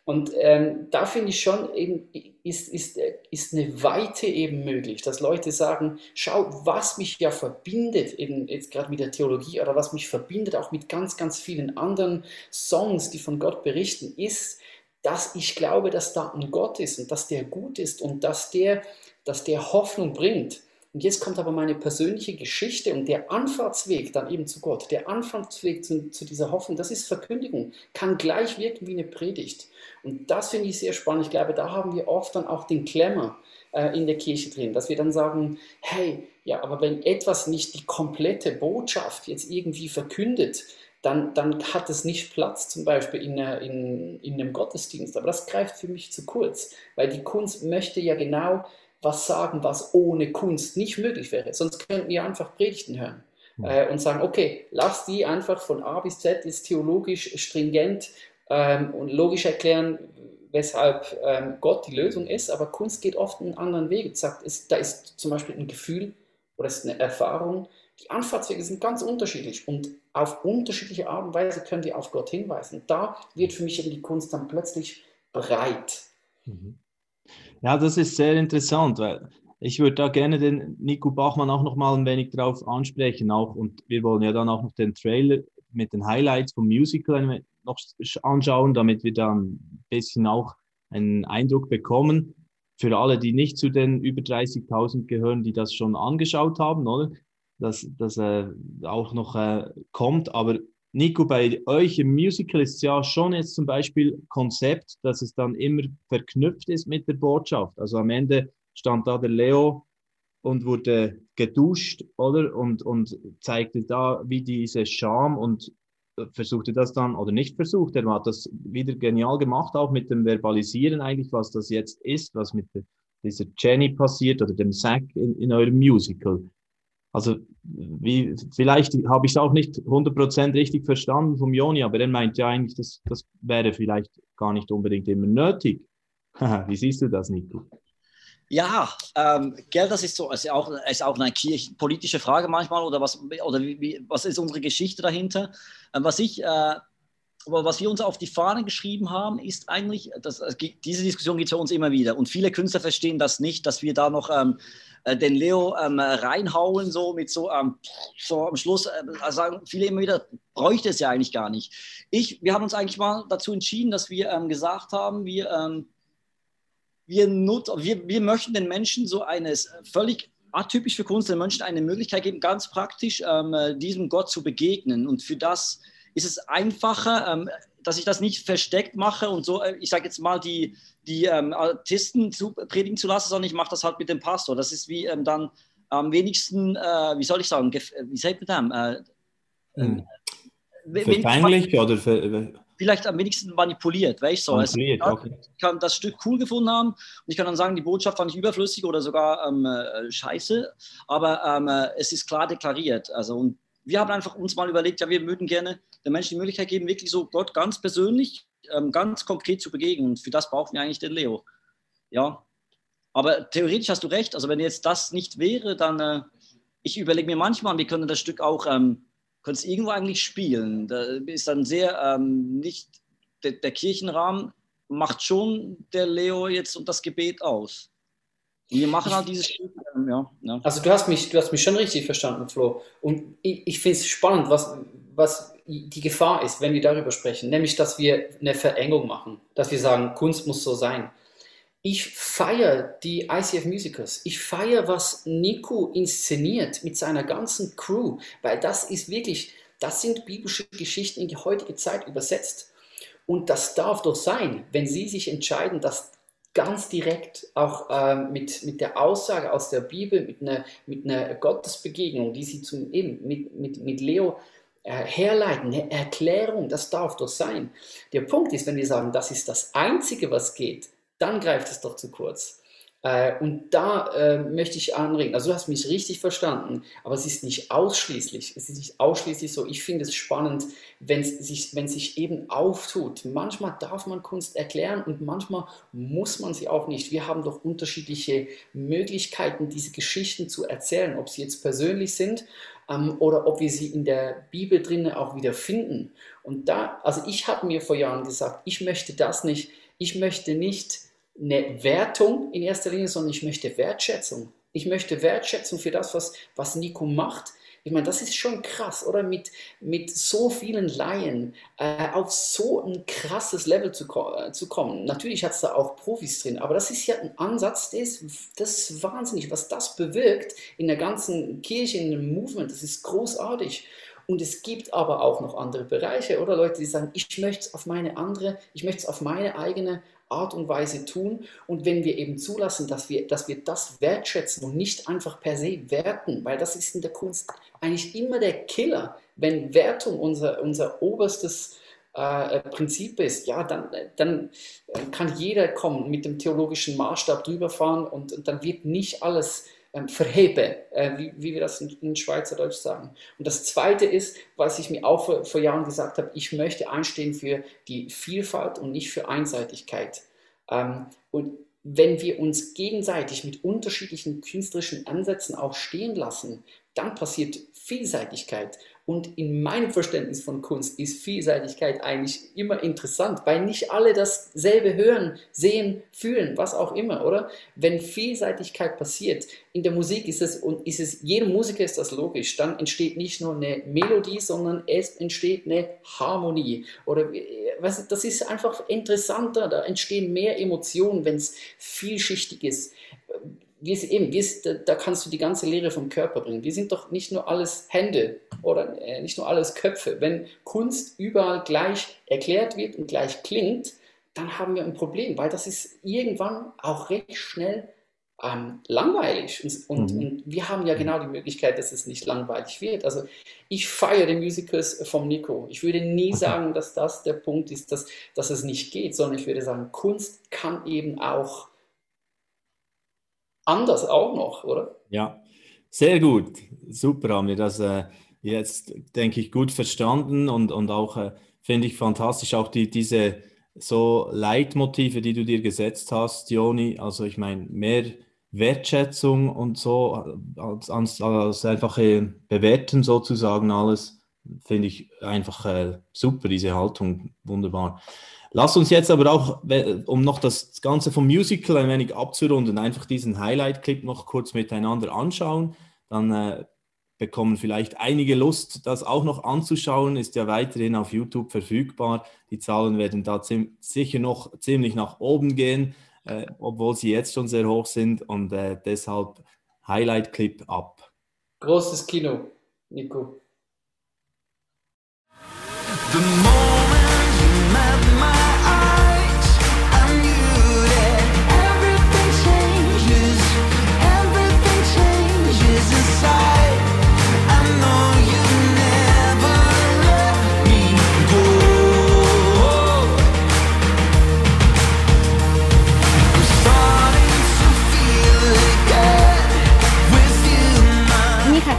Und ähm, da finde ich schon, eben, ist, ist, ist eine Weite eben möglich, dass Leute sagen, schau, was mich ja verbindet, eben jetzt gerade mit der Theologie oder was mich verbindet auch mit ganz, ganz vielen anderen Songs, die von Gott berichten, ist, dass ich glaube, dass da ein Gott ist und dass der gut ist und dass der, dass der Hoffnung bringt. Und jetzt kommt aber meine persönliche Geschichte und der Anfahrtsweg dann eben zu Gott, der Anfahrtsweg zu, zu dieser Hoffnung, das ist Verkündigung, kann gleich wirken wie eine Predigt. Und das finde ich sehr spannend. Ich glaube, da haben wir oft dann auch den Klemmer äh, in der Kirche drin, dass wir dann sagen, hey, ja, aber wenn etwas nicht die komplette Botschaft jetzt irgendwie verkündet, dann, dann hat es nicht Platz zum Beispiel in, in, in einem Gottesdienst. Aber das greift für mich zu kurz, weil die Kunst möchte ja genau was sagen, was ohne Kunst nicht möglich wäre. Sonst könnten wir einfach Predigten hören äh, und sagen, okay, lass die einfach von A bis Z ist theologisch stringent ähm, und logisch erklären, weshalb ähm, Gott die Lösung ist, aber Kunst geht oft einen anderen Weg. Es sagt, es, da ist zum Beispiel ein Gefühl oder es ist eine Erfahrung. Die Anfahrtswege sind ganz unterschiedlich und auf unterschiedliche Art und Weise können die auf Gott hinweisen. Da wird für mich eben die Kunst dann plötzlich breit. Mhm. Ja, das ist sehr interessant, weil ich würde da gerne den Nico Bachmann auch noch mal ein wenig drauf ansprechen. Auch, und wir wollen ja dann auch noch den Trailer mit den Highlights vom Musical noch anschauen, damit wir dann ein bisschen auch einen Eindruck bekommen. Für alle, die nicht zu den über 30.000 gehören, die das schon angeschaut haben, oder? Dass das äh, auch noch äh, kommt. Aber Nico, bei euch im Musical ist ja schon jetzt zum Beispiel Konzept, dass es dann immer verknüpft ist mit der Botschaft. Also am Ende stand da der Leo und wurde geduscht, oder? Und, und zeigte da, wie diese Scham und versuchte das dann, oder nicht versucht, er hat das wieder genial gemacht, auch mit dem Verbalisieren eigentlich, was das jetzt ist, was mit dieser Jenny passiert oder dem Zack in, in eurem Musical. Also wie, vielleicht habe ich es auch nicht 100% richtig verstanden vom Joni, aber er meint ja eigentlich, das, das wäre vielleicht gar nicht unbedingt immer nötig. <laughs> wie siehst du das, Nico? Ja, ähm, gell, das ist so, ist auch, ist auch eine politische Frage manchmal oder was, oder wie, was ist unsere Geschichte dahinter? Ähm, was ich, äh, was wir uns auf die Fahne geschrieben haben, ist eigentlich, dass, diese Diskussion es für uns immer wieder und viele Künstler verstehen das nicht, dass wir da noch ähm, äh, den Leo ähm, reinhauen, so mit so, ähm, so am Schluss, äh, sagen viele immer wieder, bräuchte es ja eigentlich gar nicht. Ich, wir haben uns eigentlich mal dazu entschieden, dass wir ähm, gesagt haben, wir ähm, wir, nut, wir, wir möchten den Menschen so eines völlig atypisch für Kunst, den Menschen eine Möglichkeit geben, ganz praktisch ähm, diesem Gott zu begegnen. Und für das ist es einfacher, ähm, dass ich das nicht versteckt mache und so, äh, ich sage jetzt mal, die, die ähm, Artisten zu, predigen zu lassen, sondern ich mache das halt mit dem Pastor. Das ist wie ähm, dann am wenigsten, äh, wie soll ich sagen, wie sagt man das? Äh, hm. Verfänglich oder ver vielleicht am wenigsten manipuliert, weißt? So. Also, okay. Ich kann das Stück cool gefunden haben und ich kann dann sagen, die Botschaft fand ich überflüssig oder sogar ähm, äh, scheiße, aber ähm, äh, es ist klar deklariert. Also und wir haben einfach uns mal überlegt, ja, wir würden gerne den Menschen die Möglichkeit geben, wirklich so Gott ganz persönlich, ähm, ganz konkret zu begegnen. Und für das brauchen wir eigentlich den Leo. Ja. Aber theoretisch hast du recht. Also wenn jetzt das nicht wäre, dann äh, ich überlege mir manchmal, wir können das Stück auch ähm, könntest irgendwo eigentlich spielen. Da ist dann sehr ähm, nicht der, der, Kirchenrahmen macht schon der Leo jetzt und das Gebet aus. Wir machen halt dieses Stück. Ähm, ja, ja, Also du hast mich, du hast mich schon richtig verstanden, Flo. Und ich, ich finde es spannend, was, was die Gefahr ist, wenn wir darüber sprechen, nämlich dass wir eine Verengung machen, dass wir sagen, Kunst muss so sein. Ich feiere die ICF Musicals. Ich feiere, was Nico inszeniert mit seiner ganzen Crew, weil das ist wirklich, das sind biblische Geschichten in die heutige Zeit übersetzt. Und das darf doch sein, wenn Sie sich entscheiden, das ganz direkt auch äh, mit, mit der Aussage aus der Bibel, mit einer, mit einer Gottesbegegnung, die Sie zum, eben mit, mit, mit Leo herleiten, eine Erklärung, das darf doch sein. Der Punkt ist, wenn wir sagen, das ist das Einzige, was geht, dann greift es doch zu kurz. Äh, und da äh, möchte ich anregen, also du hast mich richtig verstanden, aber es ist nicht ausschließlich, es ist nicht ausschließlich so. Ich finde es spannend, wenn es sich, wenn sich eben auftut. Manchmal darf man Kunst erklären und manchmal muss man sie auch nicht. Wir haben doch unterschiedliche Möglichkeiten, diese Geschichten zu erzählen, ob sie jetzt persönlich sind ähm, oder ob wir sie in der Bibel drinnen auch wieder finden. Und da, also ich habe mir vor Jahren gesagt, ich möchte das nicht, ich möchte nicht eine Wertung in erster Linie, sondern ich möchte Wertschätzung. Ich möchte Wertschätzung für das, was, was Nico macht. Ich meine, das ist schon krass, oder? Mit, mit so vielen Laien äh, auf so ein krasses Level zu, äh, zu kommen. Natürlich hat es da auch Profis drin, aber das ist ja ein Ansatz, der ist, das ist wahnsinnig, was das bewirkt in der ganzen Kirche, in dem Movement. Das ist großartig. Und es gibt aber auch noch andere Bereiche, oder Leute, die sagen, ich möchte es auf meine andere, ich möchte es auf meine eigene Art und Weise tun. Und wenn wir eben zulassen, dass wir, dass wir das wertschätzen und nicht einfach per se werten, weil das ist in der Kunst eigentlich immer der Killer, wenn Wertung unser, unser oberstes äh, Prinzip ist, ja, dann, dann kann jeder kommen mit dem theologischen Maßstab drüber fahren und, und dann wird nicht alles ähm, verhebe, äh, wie, wie wir das in, in Schweizerdeutsch sagen. Und das Zweite ist, was ich mir auch vor, vor Jahren gesagt habe, ich möchte einstehen für die Vielfalt und nicht für Einseitigkeit. Ähm, und wenn wir uns gegenseitig mit unterschiedlichen künstlerischen Ansätzen auch stehen lassen, dann passiert Vielseitigkeit. Und in meinem Verständnis von Kunst ist Vielseitigkeit eigentlich immer interessant, weil nicht alle dasselbe hören, sehen, fühlen, was auch immer, oder? Wenn Vielseitigkeit passiert, in der Musik ist es, und ist es, jedem Musiker ist das logisch, dann entsteht nicht nur eine Melodie, sondern es entsteht eine Harmonie. Oder was, das ist einfach interessanter, da entstehen mehr Emotionen, wenn es vielschichtig ist wir sind eben, wir, da kannst du die ganze Lehre vom Körper bringen. Wir sind doch nicht nur alles Hände oder äh, nicht nur alles Köpfe. Wenn Kunst überall gleich erklärt wird und gleich klingt, dann haben wir ein Problem, weil das ist irgendwann auch recht schnell ähm, langweilig. Und, und, mhm. und, wir haben ja genau die Möglichkeit, dass es nicht langweilig wird. Also ich feiere die Musicals vom Nico. Ich würde nie sagen, dass das der Punkt ist, dass, dass es nicht geht, sondern ich würde sagen, Kunst kann eben auch anders auch noch, oder? Ja, sehr gut. Super haben wir das äh, jetzt, denke ich, gut verstanden und, und auch äh, finde ich fantastisch, auch die, diese so Leitmotive, die du dir gesetzt hast, Joni. Also ich meine, mehr Wertschätzung und so als, als, als einfache Bewerten sozusagen alles, finde ich einfach äh, super, diese Haltung, wunderbar. Lass uns jetzt aber auch, um noch das Ganze vom Musical ein wenig abzurunden, einfach diesen Highlight-Clip noch kurz miteinander anschauen. Dann äh, bekommen vielleicht einige Lust, das auch noch anzuschauen. Ist ja weiterhin auf YouTube verfügbar. Die Zahlen werden da sicher noch ziemlich nach oben gehen, äh, obwohl sie jetzt schon sehr hoch sind. Und äh, deshalb Highlight-Clip ab. Großes Kino, Nico.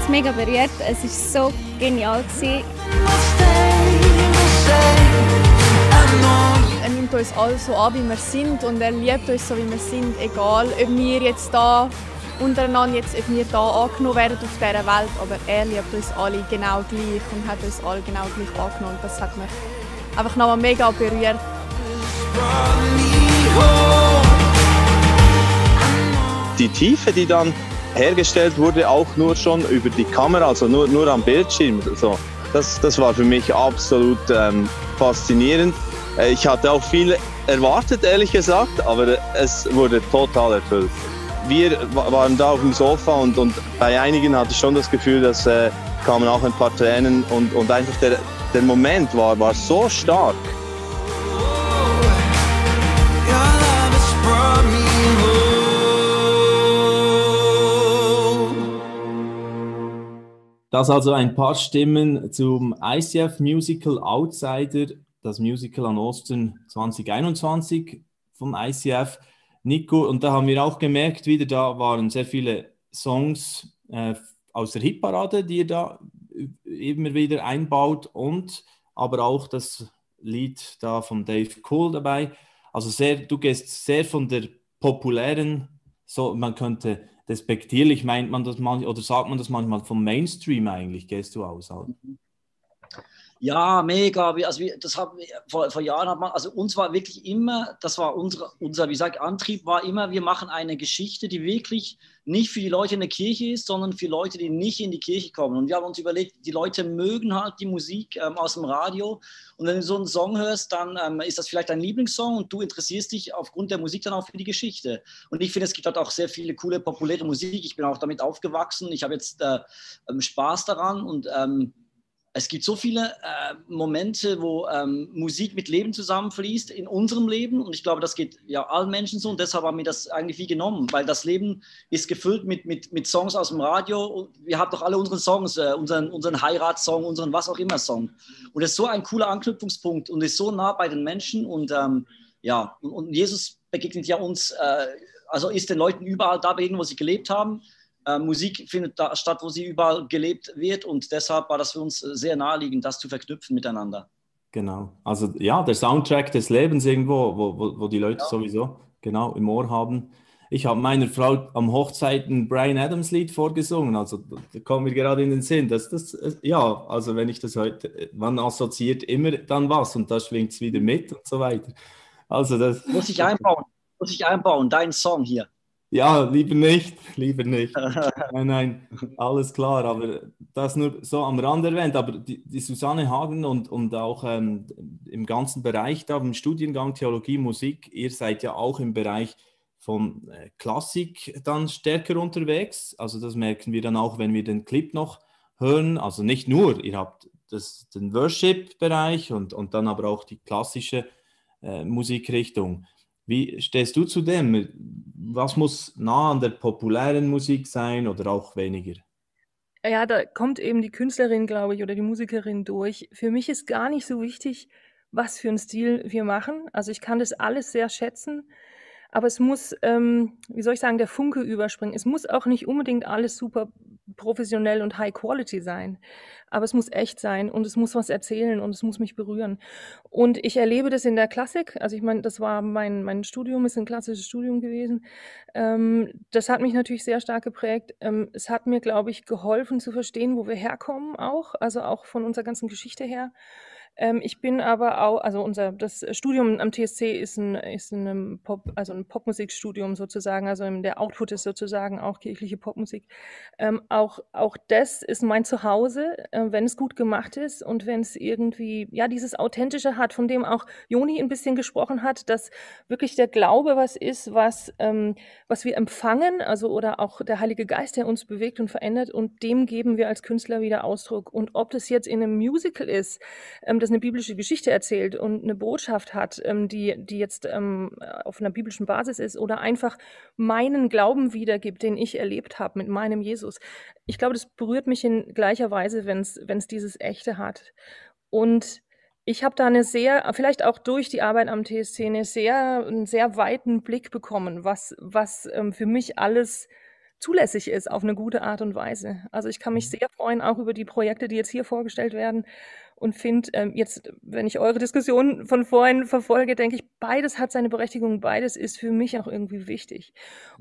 Mega berührt. Es war so genial. Gewesen. Er nimmt uns alle so an, wie wir sind und er liebt uns so, wie wir sind. Egal, ob wir jetzt da untereinander, jetzt, ob wir da angenommen werden auf dieser Welt, aber er liebt uns alle genau gleich und hat uns alle genau gleich angenommen. Und das hat mich einfach nochmal mega berührt. Die Tiefe, die dann hergestellt wurde, auch nur schon über die Kamera, also nur, nur am Bildschirm. So. Das, das war für mich absolut ähm, faszinierend. Äh, ich hatte auch viel erwartet, ehrlich gesagt, aber es wurde total erfüllt. Wir waren da auf dem Sofa und, und bei einigen hatte ich schon das Gefühl, dass äh, kamen auch ein paar Tränen und, und einfach der, der Moment war, war so stark. Das also ein paar Stimmen zum ICF Musical Outsider, das Musical an Osten 2021 vom ICF. Nico, und da haben wir auch gemerkt, wieder da waren sehr viele Songs äh, aus der Hitparade, die ihr da immer wieder einbaut und aber auch das Lied da von Dave Cool dabei. Also sehr, du gehst sehr von der populären, so man könnte despektierlich meint man das manchmal oder sagt man das manchmal vom Mainstream eigentlich, gehst du aus? Halt? Ja, mega. Also wir, das haben vor, vor Jahren hat man, also uns war wirklich immer, das war unser, unser, wie gesagt, Antrieb war immer, wir machen eine Geschichte, die wirklich nicht für die Leute in der Kirche ist, sondern für Leute, die nicht in die Kirche kommen. Und wir haben uns überlegt, die Leute mögen halt die Musik ähm, aus dem Radio. Und wenn du so einen Song hörst, dann ähm, ist das vielleicht dein Lieblingssong und du interessierst dich aufgrund der Musik dann auch für die Geschichte. Und ich finde, es gibt halt auch sehr viele coole, populäre Musik. Ich bin auch damit aufgewachsen. Ich habe jetzt äh, ähm, Spaß daran und ähm, es gibt so viele äh, Momente, wo ähm, Musik mit Leben zusammenfließt in unserem Leben. Und ich glaube, das geht ja allen Menschen so. Und deshalb haben wir das eigentlich wie genommen, weil das Leben ist gefüllt mit, mit, mit Songs aus dem Radio. Und wir haben doch alle unsere Songs, äh, unseren, unseren Heiratssong, unseren was auch immer Song. Und es ist so ein cooler Anknüpfungspunkt und ist so nah bei den Menschen. Und ähm, ja, und, und, Jesus begegnet ja uns, äh, also ist den Leuten überall da begegnet, wo sie gelebt haben äh, Musik findet da statt, wo sie überall gelebt wird und deshalb war das für uns sehr naheliegend, das zu verknüpfen miteinander. Genau, also ja, der Soundtrack des Lebens irgendwo, wo, wo, wo die Leute ja. sowieso genau im Ohr haben. Ich habe meiner Frau am Hochzeit ein Brian Adams Lied vorgesungen, also da kommen wir gerade in den Sinn. Das, das, ja, also wenn ich das heute, man assoziiert immer dann was und da schwingt es wieder mit und so weiter. Also das muss ich einbauen, muss ich einbauen, dein Song hier. Ja, lieber nicht, <laughs> lieber nicht. <laughs> nein, nein, alles klar, aber das nur so am Rand erwähnt. Aber die, die Susanne Hagen und, und auch ähm, im ganzen Bereich da, im Studiengang Theologie, Musik, ihr seid ja auch im Bereich von äh, Klassik dann stärker unterwegs. Also das merken wir dann auch, wenn wir den Clip noch hören. Also nicht nur, ihr habt das, den Worship-Bereich und, und dann aber auch die klassische äh, Musikrichtung. Wie stehst du zu dem? Was muss nah an der populären Musik sein oder auch weniger? Ja, da kommt eben die Künstlerin, glaube ich, oder die Musikerin durch. Für mich ist gar nicht so wichtig, was für einen Stil wir machen. Also ich kann das alles sehr schätzen, aber es muss, ähm, wie soll ich sagen, der Funke überspringen. Es muss auch nicht unbedingt alles super professionell und high quality sein, aber es muss echt sein und es muss was erzählen und es muss mich berühren. Und ich erlebe das in der Klassik. Also ich meine, das war mein, mein Studium, ist ein klassisches Studium gewesen. Ähm, das hat mich natürlich sehr stark geprägt. Ähm, es hat mir, glaube ich, geholfen zu verstehen, wo wir herkommen auch, also auch von unserer ganzen Geschichte her. Ähm, ich bin aber auch, also unser das Studium am TSC ist ein, ist ein Pop, also ein Popmusikstudium sozusagen, also der Output ist sozusagen auch kirchliche Popmusik. Ähm, auch, auch das ist mein Zuhause, äh, wenn es gut gemacht ist und wenn es irgendwie, ja, dieses Authentische hat, von dem auch Joni ein bisschen gesprochen hat, dass wirklich der Glaube was ist, was, ähm, was wir empfangen, also oder auch der Heilige Geist, der uns bewegt und verändert und dem geben wir als Künstler wieder Ausdruck. Und ob das jetzt in einem Musical ist, ähm, das eine biblische Geschichte erzählt und eine Botschaft hat, ähm, die, die jetzt ähm, auf einer biblischen Basis ist oder einfach meinen Glauben wiedergibt, den ich erlebt habe mit meinem Jesus. Ich glaube, das berührt mich in gleicher Weise, wenn es dieses Echte hat. Und ich habe da eine sehr, vielleicht auch durch die Arbeit am TSC, eine sehr, einen sehr weiten Blick bekommen, was, was ähm, für mich alles zulässig ist auf eine gute Art und Weise. Also ich kann mich mhm. sehr freuen, auch über die Projekte, die jetzt hier vorgestellt werden und finde ähm, jetzt, wenn ich eure Diskussion von vorhin verfolge, denke ich, beides hat seine Berechtigung, beides ist für mich auch irgendwie wichtig.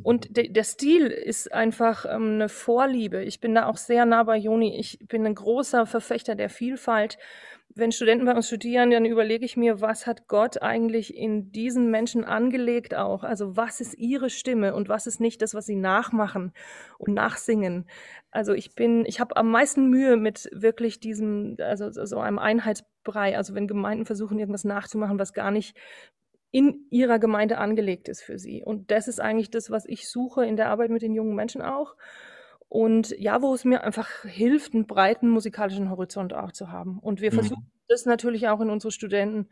Und mhm. de der Stil ist einfach ähm, eine Vorliebe. Ich bin da auch sehr nah bei Joni. Ich bin ein großer Verfechter der Vielfalt wenn Studenten bei uns studieren, dann überlege ich mir, was hat Gott eigentlich in diesen Menschen angelegt auch? Also was ist ihre Stimme und was ist nicht das, was sie nachmachen und nachsingen? Also ich bin, ich habe am meisten Mühe mit wirklich diesem, also so einem Einheitsbrei. Also wenn Gemeinden versuchen, irgendwas nachzumachen, was gar nicht in ihrer Gemeinde angelegt ist für sie. Und das ist eigentlich das, was ich suche in der Arbeit mit den jungen Menschen auch. Und ja, wo es mir einfach hilft, einen breiten musikalischen Horizont auch zu haben. Und wir mhm. versuchen das natürlich auch in unsere Studenten,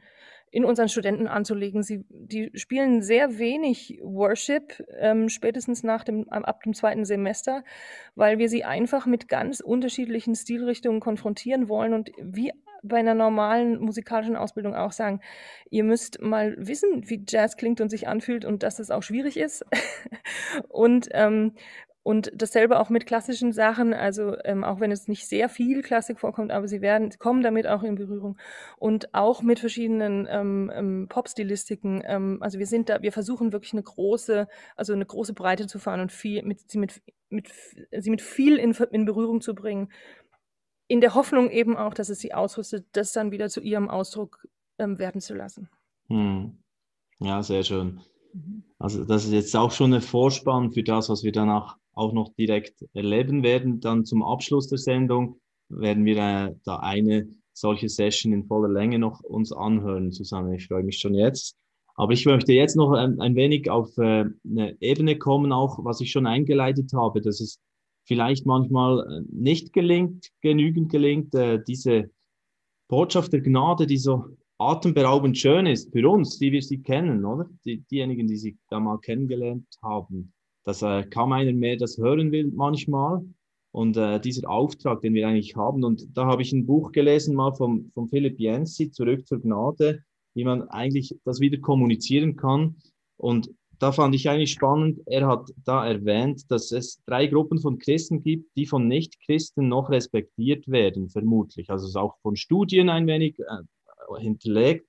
in unseren Studenten anzulegen. Sie, die spielen sehr wenig Worship, ähm, spätestens nach dem, ab dem zweiten Semester, weil wir sie einfach mit ganz unterschiedlichen Stilrichtungen konfrontieren wollen und wie bei einer normalen musikalischen Ausbildung auch sagen, ihr müsst mal wissen, wie Jazz klingt und sich anfühlt und dass es auch schwierig ist. <laughs> und ähm, und dasselbe auch mit klassischen Sachen, also ähm, auch wenn es nicht sehr viel Klassik vorkommt, aber sie werden, kommen damit auch in Berührung. Und auch mit verschiedenen ähm, ähm, Pop-Stilistiken. Ähm, also wir sind da, wir versuchen wirklich eine große, also eine große Breite zu fahren und viel, mit, sie mit, mit, sie mit viel in, in Berührung zu bringen. In der Hoffnung eben auch, dass es sie ausrüstet, das dann wieder zu ihrem Ausdruck ähm, werden zu lassen. Hm. Ja, sehr schön. Mhm. Also das ist jetzt auch schon eine Vorspann für das, was wir danach auch noch direkt erleben werden. Dann zum Abschluss der Sendung werden wir äh, da eine solche Session in voller Länge noch uns anhören zusammen. Ich freue mich schon jetzt. Aber ich möchte jetzt noch ein, ein wenig auf äh, eine Ebene kommen, auch was ich schon eingeleitet habe, dass es vielleicht manchmal äh, nicht gelingt, genügend gelingt, äh, diese Botschaft der Gnade, die so atemberaubend schön ist für uns, die wir sie kennen, oder? Die, diejenigen, die sie da mal kennengelernt haben, dass äh, kaum einer mehr das hören will manchmal. Und äh, dieser Auftrag, den wir eigentlich haben, und da habe ich ein Buch gelesen mal vom, vom Philipp Jensi, Zurück zur Gnade, wie man eigentlich das wieder kommunizieren kann. Und da fand ich eigentlich spannend, er hat da erwähnt, dass es drei Gruppen von Christen gibt, die von Nichtchristen noch respektiert werden, vermutlich. Also es ist auch von Studien ein wenig äh, hinterlegt.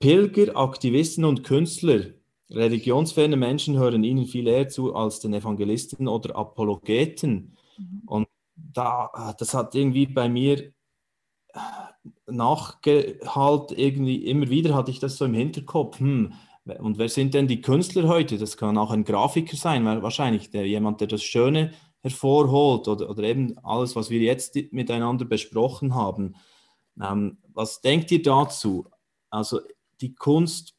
Pilger, Aktivisten und Künstler religionsferne Menschen hören ihnen viel eher zu als den Evangelisten oder Apologeten. Mhm. Und da, das hat irgendwie bei mir nachgehalt, irgendwie immer wieder hatte ich das so im Hinterkopf. Hm, und wer sind denn die Künstler heute? Das kann auch ein Grafiker sein, wahrscheinlich der, jemand, der das Schöne hervorholt oder, oder eben alles, was wir jetzt miteinander besprochen haben. Ähm, was denkt ihr dazu? Also die Kunst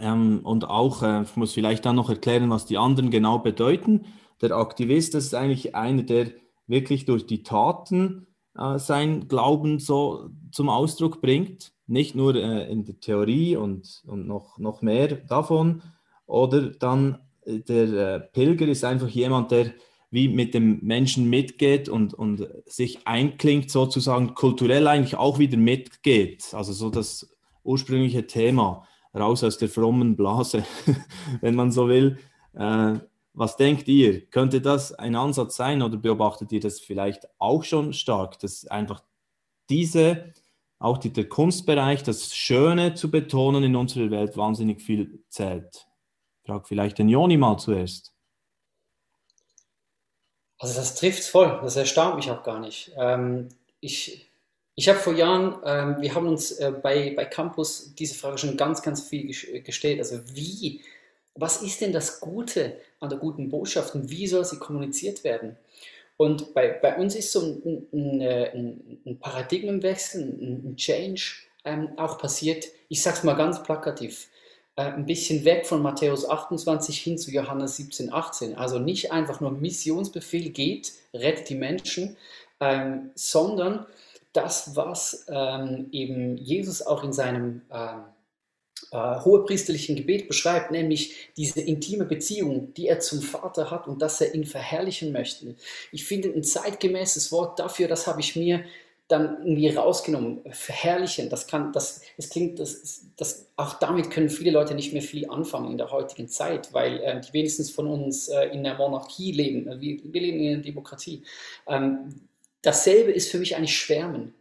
Ähm, und auch, äh, ich muss vielleicht dann noch erklären, was die anderen genau bedeuten. Der Aktivist, ist eigentlich einer, der wirklich durch die Taten äh, sein Glauben so zum Ausdruck bringt. Nicht nur äh, in der Theorie und, und noch, noch mehr davon. Oder dann äh, der äh, Pilger ist einfach jemand, der wie mit dem Menschen mitgeht und, und sich einklingt, sozusagen kulturell eigentlich auch wieder mitgeht. Also so das ursprüngliche Thema, raus aus der frommen Blase, <laughs> wenn man so will. Äh, was denkt ihr? Könnte das ein Ansatz sein oder beobachtet ihr das vielleicht auch schon stark, dass einfach diese, auch die, der Kunstbereich, das Schöne zu betonen in unserer Welt wahnsinnig viel zählt? Ich frage vielleicht den Joni mal zuerst. Also das trifft voll, das erstaunt mich auch gar nicht. Ähm, ich ich habe vor Jahren, ähm, wir haben uns äh, bei, bei Campus diese Frage schon ganz, ganz viel gestellt. Also wie, was ist denn das Gute an der guten Botschaft und wie soll sie kommuniziert werden? Und bei, bei uns ist so ein, ein, äh, ein, ein Paradigmenwechsel, ein, Change ähm, auch passiert. Ich sage es mal ganz plakativ. Äh, ein bisschen weg von Matthäus 28 hin zu Johannes 17, 18. Also nicht einfach nur Missionsbefehl geht, rettet die Menschen, ähm, sondern das, was ähm, eben Jesus auch in seinem ähm, äh, hohepriesterlichen Gebet beschreibt, nämlich diese intime Beziehung, die er zum Vater hat und dass er ihn verherrlichen möchte. Ich finde ein zeitgemäßes Wort dafür, das habe ich mir dann irgendwie rausgenommen. Verherrlichen, das kann, das, es klingt, das, das, auch damit können viele Leute nicht mehr viel anfangen in der heutigen Zeit, weil äh, die wenigstens von uns äh, in der Monarchie leben. Wir, wir leben in einer Demokratie. Ähm, dasselbe ist für mich eigentlich Schwärmen.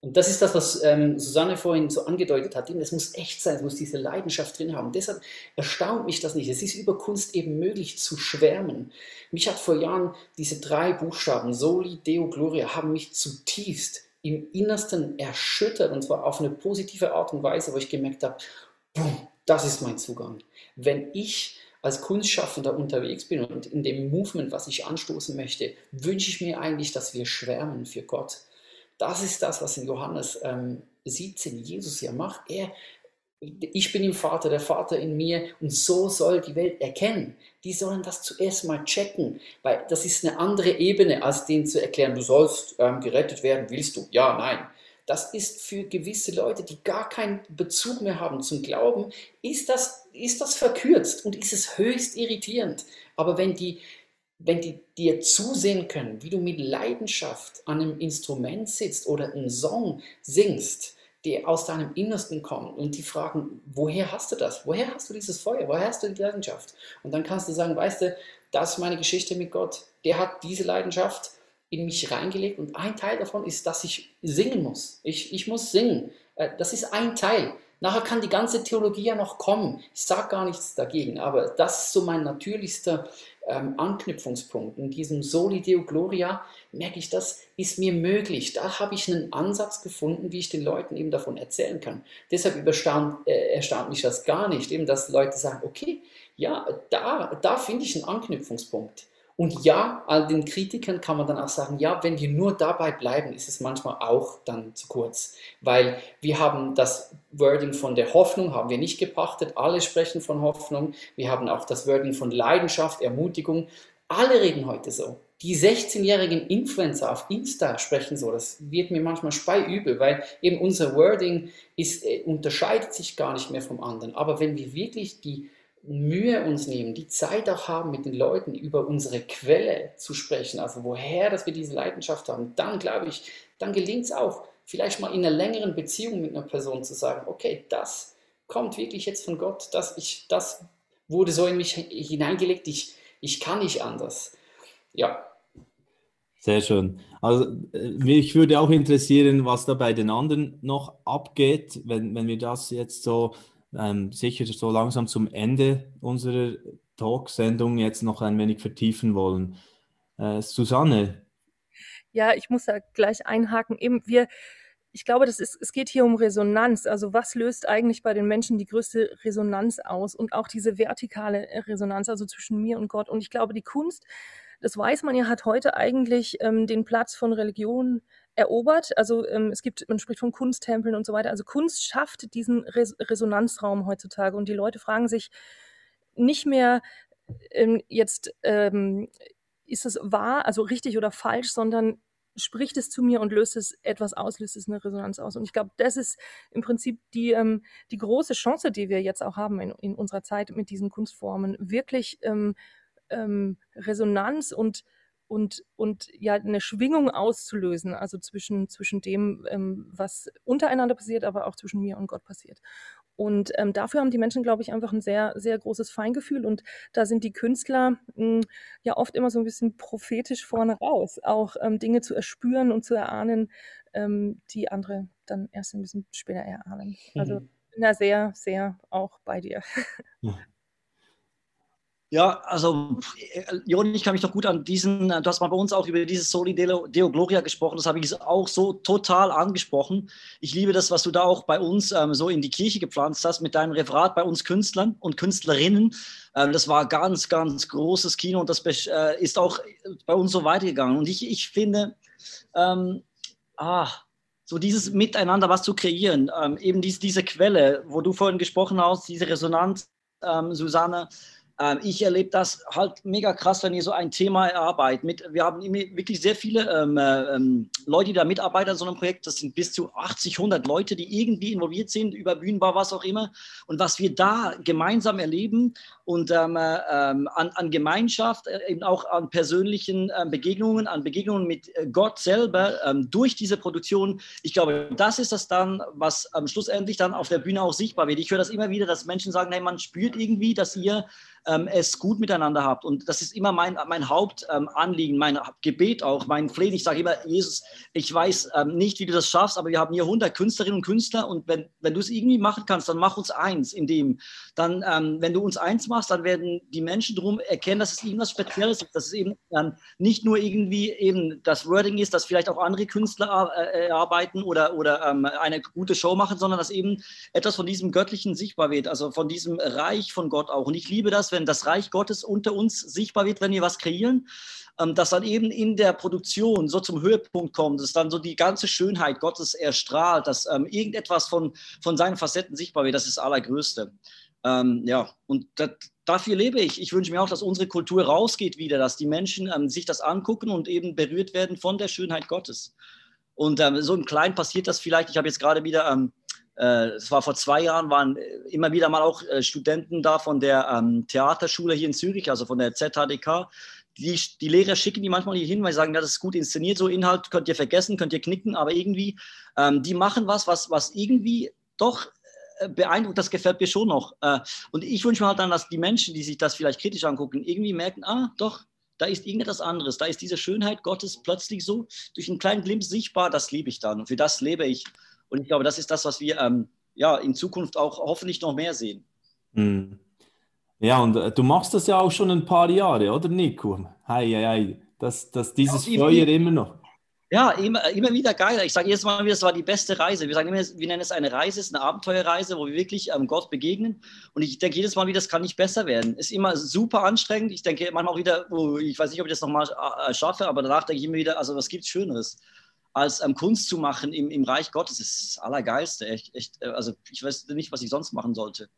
Und das ist das, was ähm, Susanne vorhin so angedeutet hat. Es muss echt sein, es muss diese Leidenschaft drin haben. Deshalb erstaunt mich das nicht. Es ist über Kunst eben möglich zu schwärmen. Mich hat vor Jahren diese drei Buchstaben, Soli, Deo, Gloria, haben mich zutiefst im Innersten erschüttert. Und zwar auf eine positive Art und Weise, wo ich gemerkt habe, boom, das ist mein Zugang. Wenn ich als Kunstschaffender unterwegs bin und in dem Movement, was ich anstoßen möchte, wünsche ich mir eigentlich, dass wir schwärmen für Gott. Das ist das, was in Johannes ähm, 17 Jesus ja macht. Er, ich bin im Vater, der Vater in mir und so soll die Welt erkennen. Die sollen das zuerst mal checken, weil das ist eine andere Ebene, als denen zu erklären, du sollst ähm, gerettet werden, willst du? Ja, nein. Das ist für gewisse Leute, die gar keinen Bezug mehr haben zum Glauben, ist das, ist das verkürzt und ist es höchst irritierend. Aber wenn die, wenn die dir zusehen können, wie du mit Leidenschaft an einem Instrument sitzt oder einen Song singst, der aus deinem Innersten kommt und die fragen, woher hast du das? Woher hast du dieses Feuer? Woher hast du die Leidenschaft? Und dann kannst du sagen, weißt du, das ist meine Geschichte mit Gott. Der hat diese Leidenschaft in mich reingelegt und ein Teil davon ist, dass ich singen muss. Ich, ich muss singen. Äh, das ist ein Teil. Nachher kann die ganze Theologie ja noch kommen. Ich sage gar nichts dagegen, aber das ist so mein natürlichster ähm, Anknüpfungspunkt. In diesem Soli Deo Gloria merke ich, das ist mir möglich. Da habe ich einen Ansatz gefunden, wie ich den Leuten eben davon erzählen kann. Deshalb erstaunt, äh, erstaunt mich das gar nicht, eben, dass Leute sagen, okay, ja, da, da finde ich einen Anknüpfungspunkt. Und ja, all den Kritikern kann man dann auch sagen, ja, wenn wir nur dabei bleiben, ist es manchmal auch dann zu kurz. Weil wir haben das Wording von der Hoffnung, haben wir nicht gepachtet. Alle sprechen von Hoffnung. Wir haben auch das Wording von Leidenschaft, Ermutigung. Alle reden heute so. Die 16-jährigen Influencer auf Insta sprechen so. Das wird mir manchmal speiübel, weil eben unser Wording ist, äh, unterscheidet sich gar nicht mehr vom anderen. Aber wenn wir wirklich die Mühe uns nehmen, die Zeit auch haben, mit den Leuten über unsere Quelle zu sprechen, also woher, dass wir diese Leidenschaft haben, dann glaube ich, dann gelingt es auch, vielleicht mal in einer längeren Beziehung mit einer Person zu sagen, okay, das kommt wirklich jetzt von Gott, das, ich, das wurde so in mich hineingelegt, ich, ich kann nicht anders. Ja. Sehr schön. Also äh, mich würde auch interessieren, was da bei den anderen noch abgeht, wenn, wenn wir das jetzt so ähm, sicher so langsam zum Ende unserer Talksendung jetzt noch ein wenig vertiefen wollen. Äh, Susanne. Ja, ich muss da gleich einhaken. Eben wir, ich glaube, das ist, es geht hier um Resonanz. Also was löst eigentlich bei den Menschen die größte Resonanz aus und auch diese vertikale Resonanz, also zwischen mir und Gott. Und ich glaube, die Kunst, das weiß man ja, hat heute eigentlich ähm, den Platz von Religion erobert. Also ähm, es gibt, man spricht von Kunsttempeln und so weiter. Also Kunst schafft diesen Res Resonanzraum heutzutage und die Leute fragen sich nicht mehr ähm, jetzt, ähm, ist es wahr, also richtig oder falsch, sondern spricht es zu mir und löst es etwas aus, löst es eine Resonanz aus. Und ich glaube, das ist im Prinzip die, ähm, die große Chance, die wir jetzt auch haben in, in unserer Zeit mit diesen Kunstformen, wirklich ähm, ähm, Resonanz und und, und ja eine Schwingung auszulösen, also zwischen, zwischen dem, ähm, was untereinander passiert, aber auch zwischen mir und Gott passiert. Und ähm, dafür haben die Menschen, glaube ich, einfach ein sehr, sehr großes Feingefühl. Und da sind die Künstler mh, hm, ja oft immer so ein bisschen prophetisch vorne raus, auch ähm, Dinge zu erspüren und zu erahnen, ähm, die andere dann erst ein bisschen später erahnen. Also mhm. bin da sehr, sehr auch bei dir. Ja. Ja, also Jon, ich kann mich doch gut an diesen, du hast mal bei uns auch über dieses Soli Deo, Deo Gloria gesprochen, das habe ich auch so total angesprochen. Ich liebe das, was du da auch bei uns ähm, so in die Kirche gepflanzt hast mit deinem Referat bei uns Künstlern und Künstlerinnen. Ähm, das war ganz, ganz großes Kino und das äh, ist auch bei uns so weitergegangen. Und ich, ich finde, ähm, ah, so dieses Miteinander was zu kreieren, ähm, eben dies, diese Quelle, wo du vorhin gesprochen hast, diese Resonanz, ähm, Susanne, ich erlebe das halt mega krass, wenn ihr so ein Thema erarbeitet. Mit, wir haben wirklich sehr viele ähm, äh, ähm, Leute, die da mitarbeiten an so einem Projekt. Das sind bis zu 80, 100 Leute, die irgendwie involviert sind, über Bühnenbau, was auch immer. Und was wir da gemeinsam erleben und ähm, äh, ähm, an, an, Gemeinschaft, äh, eben auch an persönlichen äh, Begegnungen, an Begegnungen mit äh, Gott selber ähm, durch diese Produktion, ich glaube, das ist das dann, was schlussendlich dann auf der Bühne auch sichtbar wird. Ich höre das immer wieder, dass Menschen sagen, hey, man spürt irgendwie, dass ihr ähm, es gut miteinander habt. Und das ist immer mein, mein Hauptanliegen, ähm, mein Gebet auch, mein Flehen. Ich sage immer, Jesus, ich weiß ähm, nicht, wie du das schaffst, aber wir haben hier 100 Künstlerinnen und Künstler und wenn, wenn du es irgendwie machen kannst, dann mach uns eins in dem. Dann, ähm, wenn du uns eins machst, dann werden die Menschen drum erkennen, dass es irgendwas Spezielles ist, dass es eben ähm, nicht nur irgendwie eben das Wording ist, dass vielleicht auch andere Künstler äh, arbeiten oder, oder ähm, eine gute Show machen, sondern dass eben etwas von diesem Göttlichen sichtbar wird, also von diesem Reich von Gott auch. Und ich liebe das, wenn das Reich Gottes unter uns sichtbar wird, wenn wir was kreieren, ähm, dass dann eben in der Produktion so zum Höhepunkt kommt, dass dann so die ganze Schönheit Gottes erstrahlt, dass ähm, irgendetwas von, von seinen Facetten sichtbar wird, das ist das Allergrößte. Ähm, ja, und das, dafür lebe ich. Ich wünsche mir auch, dass unsere Kultur rausgeht wieder, dass die Menschen ähm, sich das angucken und eben berührt werden von der Schönheit Gottes. Und ähm, so im Kleinen passiert das vielleicht. Ich habe jetzt gerade wieder ähm, äh, es war vor zwei Jahren, waren äh, immer wieder mal auch äh, Studenten da von der ähm, Theaterschule hier in Zürich, also von der ZHDK. Die, die Lehrer schicken die manchmal hier hin, weil sie sagen, das ist gut inszeniert, so Inhalt könnt ihr vergessen, könnt ihr knicken, aber irgendwie, ähm, die machen was, was, was irgendwie doch beeindruckt, das gefällt mir schon noch. und ich wünsche mir halt dann, dass die Menschen, die sich das vielleicht kritisch angucken, irgendwie merken, ah, doch, da ist irgendetwas anderes. Da ist diese Schönheit Gottes plötzlich so durch einen kleinen Glimpse sichtbar, das liebe ich dann. Und für das lebe ich. Und ich glaube, das ist das, was wir ähm, ja, in Zukunft auch hoffentlich noch mehr sehen. Mhm. Ja, und äh, du machst das ja auch schon ein paar Jahre, oder Nico? Hei, hei, hei. Das, das, dieses ja, Feuer immer noch. Ja, immer, immer wieder geil. Ich sage jedes Mal wieder, es war die beste Reise. Wir sagen immer, wir nennen es eine Reise, es ist eine Abenteuerreise, wo wir wirklich ähm, Gott begegnen. Und ich denke jedes Mal wieder, das kann nicht besser werden. Ist immer super anstrengend. Ich denke manchmal auch wieder, oh, ich weiß nicht, ob ich das nochmal äh, schaffe, aber danach denke ich immer wieder, also was gibt es Schöneres? Als ähm, Kunst zu machen im, im Reich Gottes. Das ist das Allergeilste. Echt, echt, äh, also ich weiß nicht, was ich sonst machen sollte.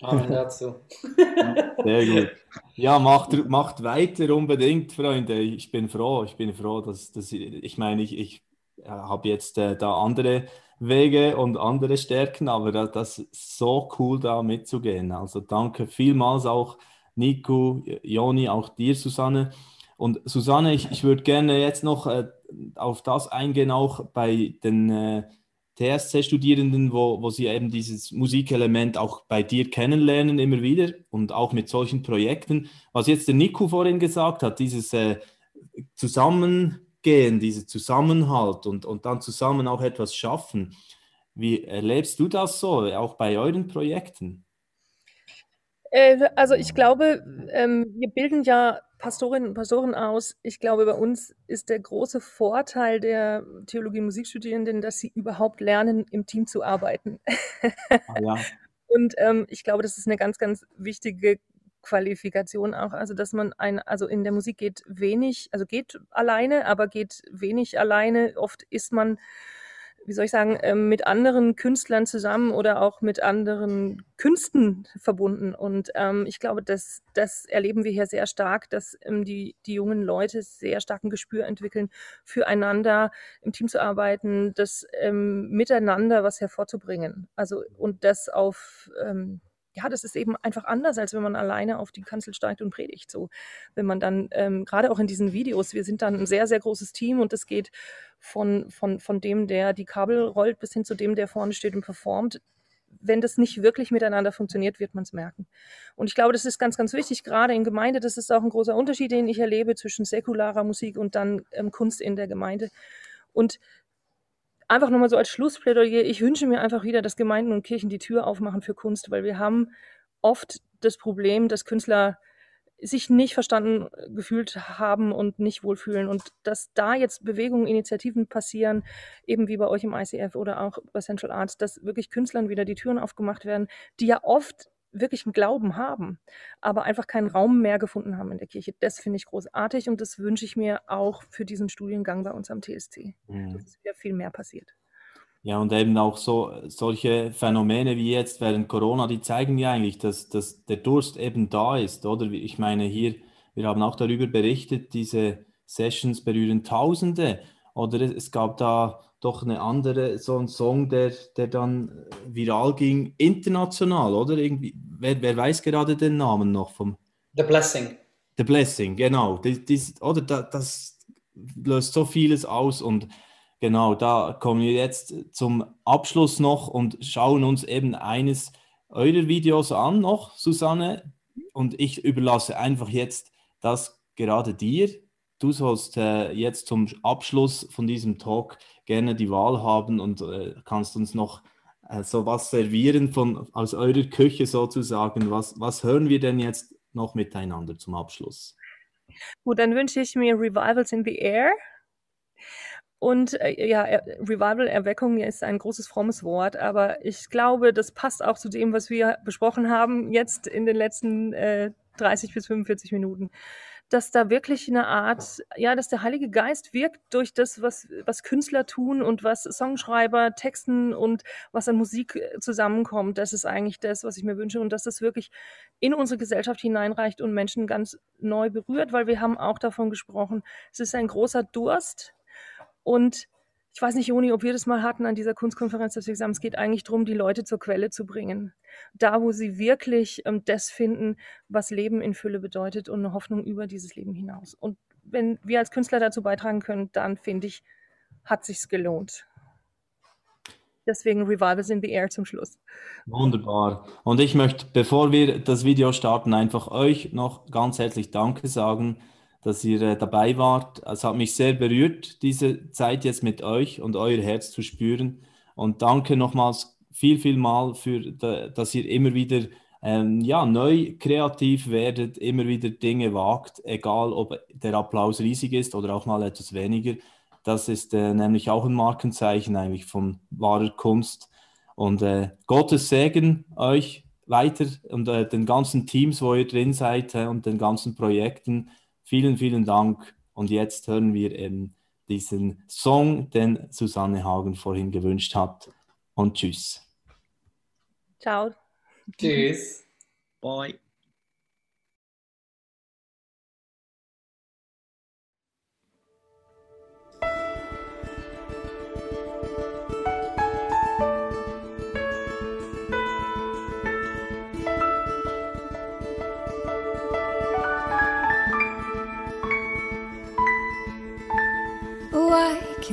Amen dazu. <laughs> Sehr gut. Ja, macht, macht weiter unbedingt, Freunde. Ich bin froh. Ich bin froh, dass, dass ich meine, ich, ich äh, habe jetzt äh, da andere Wege und andere Stärken, aber das, das ist so cool, da mitzugehen. Also danke vielmals auch Nico, Joni, auch dir, Susanne. Und Susanne, ich, ich würde gerne jetzt noch äh, auf das eingehen, auch bei den äh, TSC-Studierenden, wo, wo sie eben dieses Musikelement auch bei dir kennenlernen immer wieder und auch mit solchen Projekten. Was jetzt der Nico vorhin gesagt hat, dieses äh, Zusammengehen, dieser Zusammenhalt und, und dann zusammen auch etwas schaffen. Wie erlebst du das so, auch bei euren Projekten? Äh, also ich glaube, ähm, wir bilden ja Pastorinnen und Pastoren aus. Ich glaube, bei uns ist der große Vorteil der Theologie- und Musikstudierenden, dass sie überhaupt lernen, im Team zu arbeiten. Ah, ja. <laughs> und ähm, ich glaube, das ist eine ganz, ganz wichtige Qualifikation auch, also dass man ein, also in der Musik geht wenig, also geht alleine, aber geht wenig alleine. Oft ist man wie soll ich sagen, ähm, mit anderen Künstlern zusammen oder auch mit anderen Künsten verbunden. Und ähm, ich glaube, das, das erleben wir hier sehr stark, dass ähm, die, die jungen Leute sehr stark ein Gespür entwickeln, füreinander im Team zu arbeiten, das ähm, Miteinander was hervorzubringen. Also und das auf ähm, ja, das ist eben einfach anders, als wenn man alleine auf die Kanzel steigt und predigt. So, wenn man dann, ähm, gerade auch in diesen Videos, wir sind dann ein sehr, sehr großes Team und es geht von, von, von dem, der die Kabel rollt, bis hin zu dem, der vorne steht und performt. Wenn das nicht wirklich miteinander funktioniert, wird man es merken. Und ich glaube, das ist ganz, ganz wichtig, gerade in Gemeinde. Das ist auch ein großer Unterschied, den ich erlebe zwischen säkularer Musik und dann ähm, Kunst in der Gemeinde. Und einfach nochmal so als Schlussplädoyer, ich wünsche mir einfach wieder, dass Gemeinden und Kirchen die Tür aufmachen für Kunst, weil wir haben oft das Problem, dass Künstler sich nicht verstanden gefühlt haben und nicht wohlfühlen. Und dass da jetzt Bewegungen, Initiativen passieren, eben wie bei euch im ICF oder auch bei Central Arts, dass wirklich Künstlern wieder die Türen aufgemacht werden, die ja oft wirklich einen Glauben haben, aber einfach keinen Raum mehr gefunden haben in der Kirche. Das finde ich großartig und das wünsche ich mir auch für diesen Studiengang bei uns am TSC, mhm. dass wieder viel mehr passiert. Ja, und eben auch so solche Phänomene wie jetzt während Corona, die zeigen ja eigentlich, dass, dass der Durst eben da ist, oder? Ich meine, hier, wir haben auch darüber berichtet, diese Sessions berühren Tausende, oder es gab da doch eine andere, so ein Song, der, der dann viral ging, international, oder? Irgendwie, wer, wer weiß gerade den Namen noch vom. The Blessing. The Blessing, genau. Das, das, oder das, löst so vieles aus und genau, da kommen wir jetzt zum Abschluss noch und schauen uns eben eines eurer Videos an noch, Susanne. Und ich überlasse einfach jetzt das gerade dir. Du sollst äh, jetzt zum Abschluss von diesem Talk gerne die Wahl haben und äh, kannst uns noch äh, so was servieren von, aus eurer Küche sozusagen. Was, was hören wir denn jetzt noch miteinander zum Abschluss? Gut, dann wünsche ich mir Revivals in the Air. Und äh, ja, Revival, Erweckung ist ein großes frommes Wort, aber ich glaube, das passt auch zu dem, was wir besprochen haben jetzt in den letzten äh, 30 bis 45 Minuten dass da wirklich eine Art, ja, dass der Heilige Geist wirkt durch das, was, was Künstler tun und was Songschreiber texten und was an Musik äh, zusammenkommt. Das ist eigentlich das, was ich mir wünsche und dass das wirklich in unsere Gesellschaft hineinreicht und Menschen ganz neu berührt, weil wir haben auch davon gesprochen, es ist ein großer Durst und ich weiß nicht, Joni, ob wir das mal hatten an dieser Kunstkonferenz, dass wir gesagt haben, es geht eigentlich darum, die Leute zur Quelle zu bringen. Da, wo sie wirklich ähm, das finden, was Leben in Fülle bedeutet und eine Hoffnung über dieses Leben hinaus. Und wenn wir als Künstler dazu beitragen können, dann finde ich, hat sich's gelohnt. Deswegen Revivals in the Air zum Schluss. Wunderbar. Und ich möchte, bevor wir das Video starten, einfach euch noch ganz herzlich Danke sagen dass ihr äh, dabei wart. Es hat mich sehr berührt, diese Zeit jetzt mit euch und euer Herz zu spüren. Und danke nochmals viel, viel mal für, dass ihr immer wieder ähm, ja, neu kreativ werdet, immer wieder Dinge wagt, egal ob der Applaus riesig ist oder auch mal etwas weniger. Das ist äh, nämlich auch ein Markenzeichen eigentlich von wahrer Kunst. Und äh, Gottes Segen euch weiter und äh, den ganzen Teams, wo ihr drin seid äh, und den ganzen Projekten. Vielen, vielen Dank. Und jetzt hören wir eben diesen Song, den Susanne Hagen vorhin gewünscht hat. Und tschüss. Ciao. Tschüss. Bye.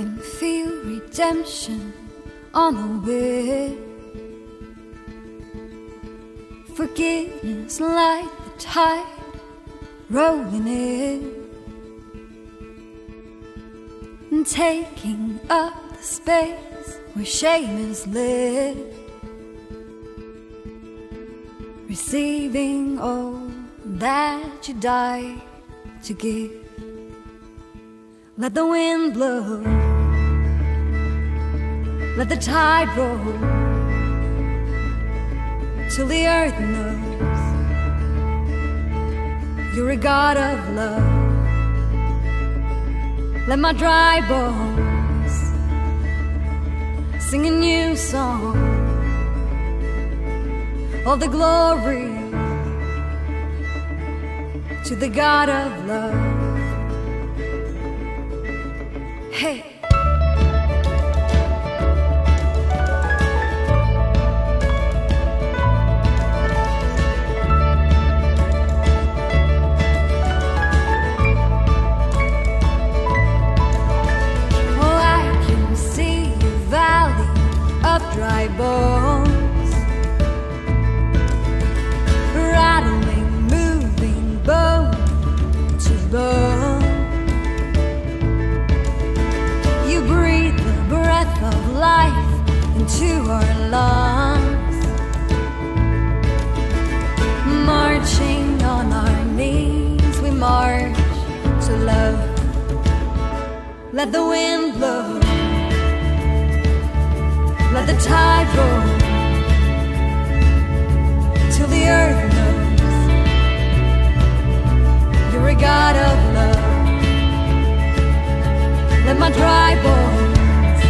Can feel redemption on the way. Forgiveness like the tide rolling in and taking up the space where shame is lived. Receiving all that you died to give. Let the wind blow. Let the tide roll. Till the earth knows You're a God of love. Let my dry bones sing a new song. All the glory to the God of love. Hey. Let the wind blow. Let the tide roll till the earth knows you're a God of love. Let my dry bones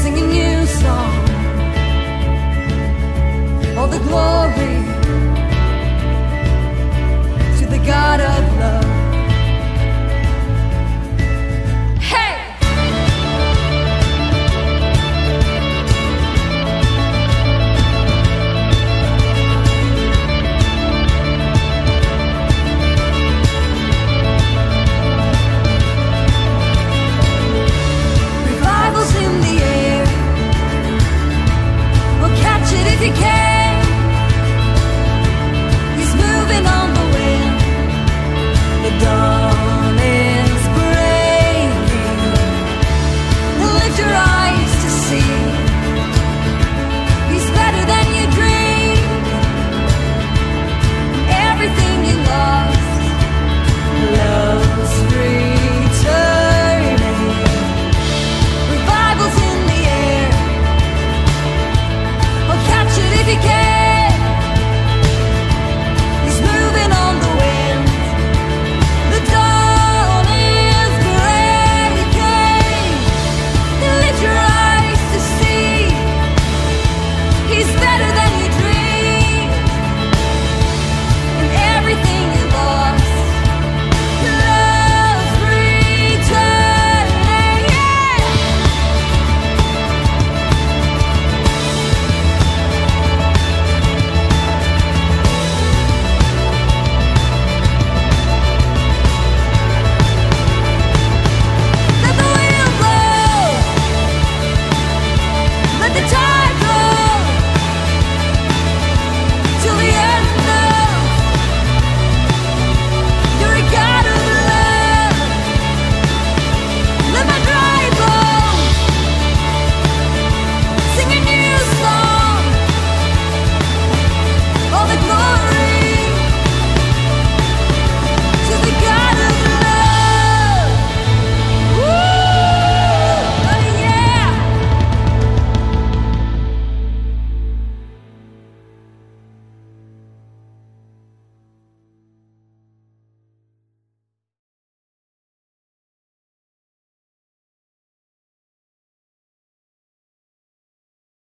sing a new song. All the glory to the God of sophisticated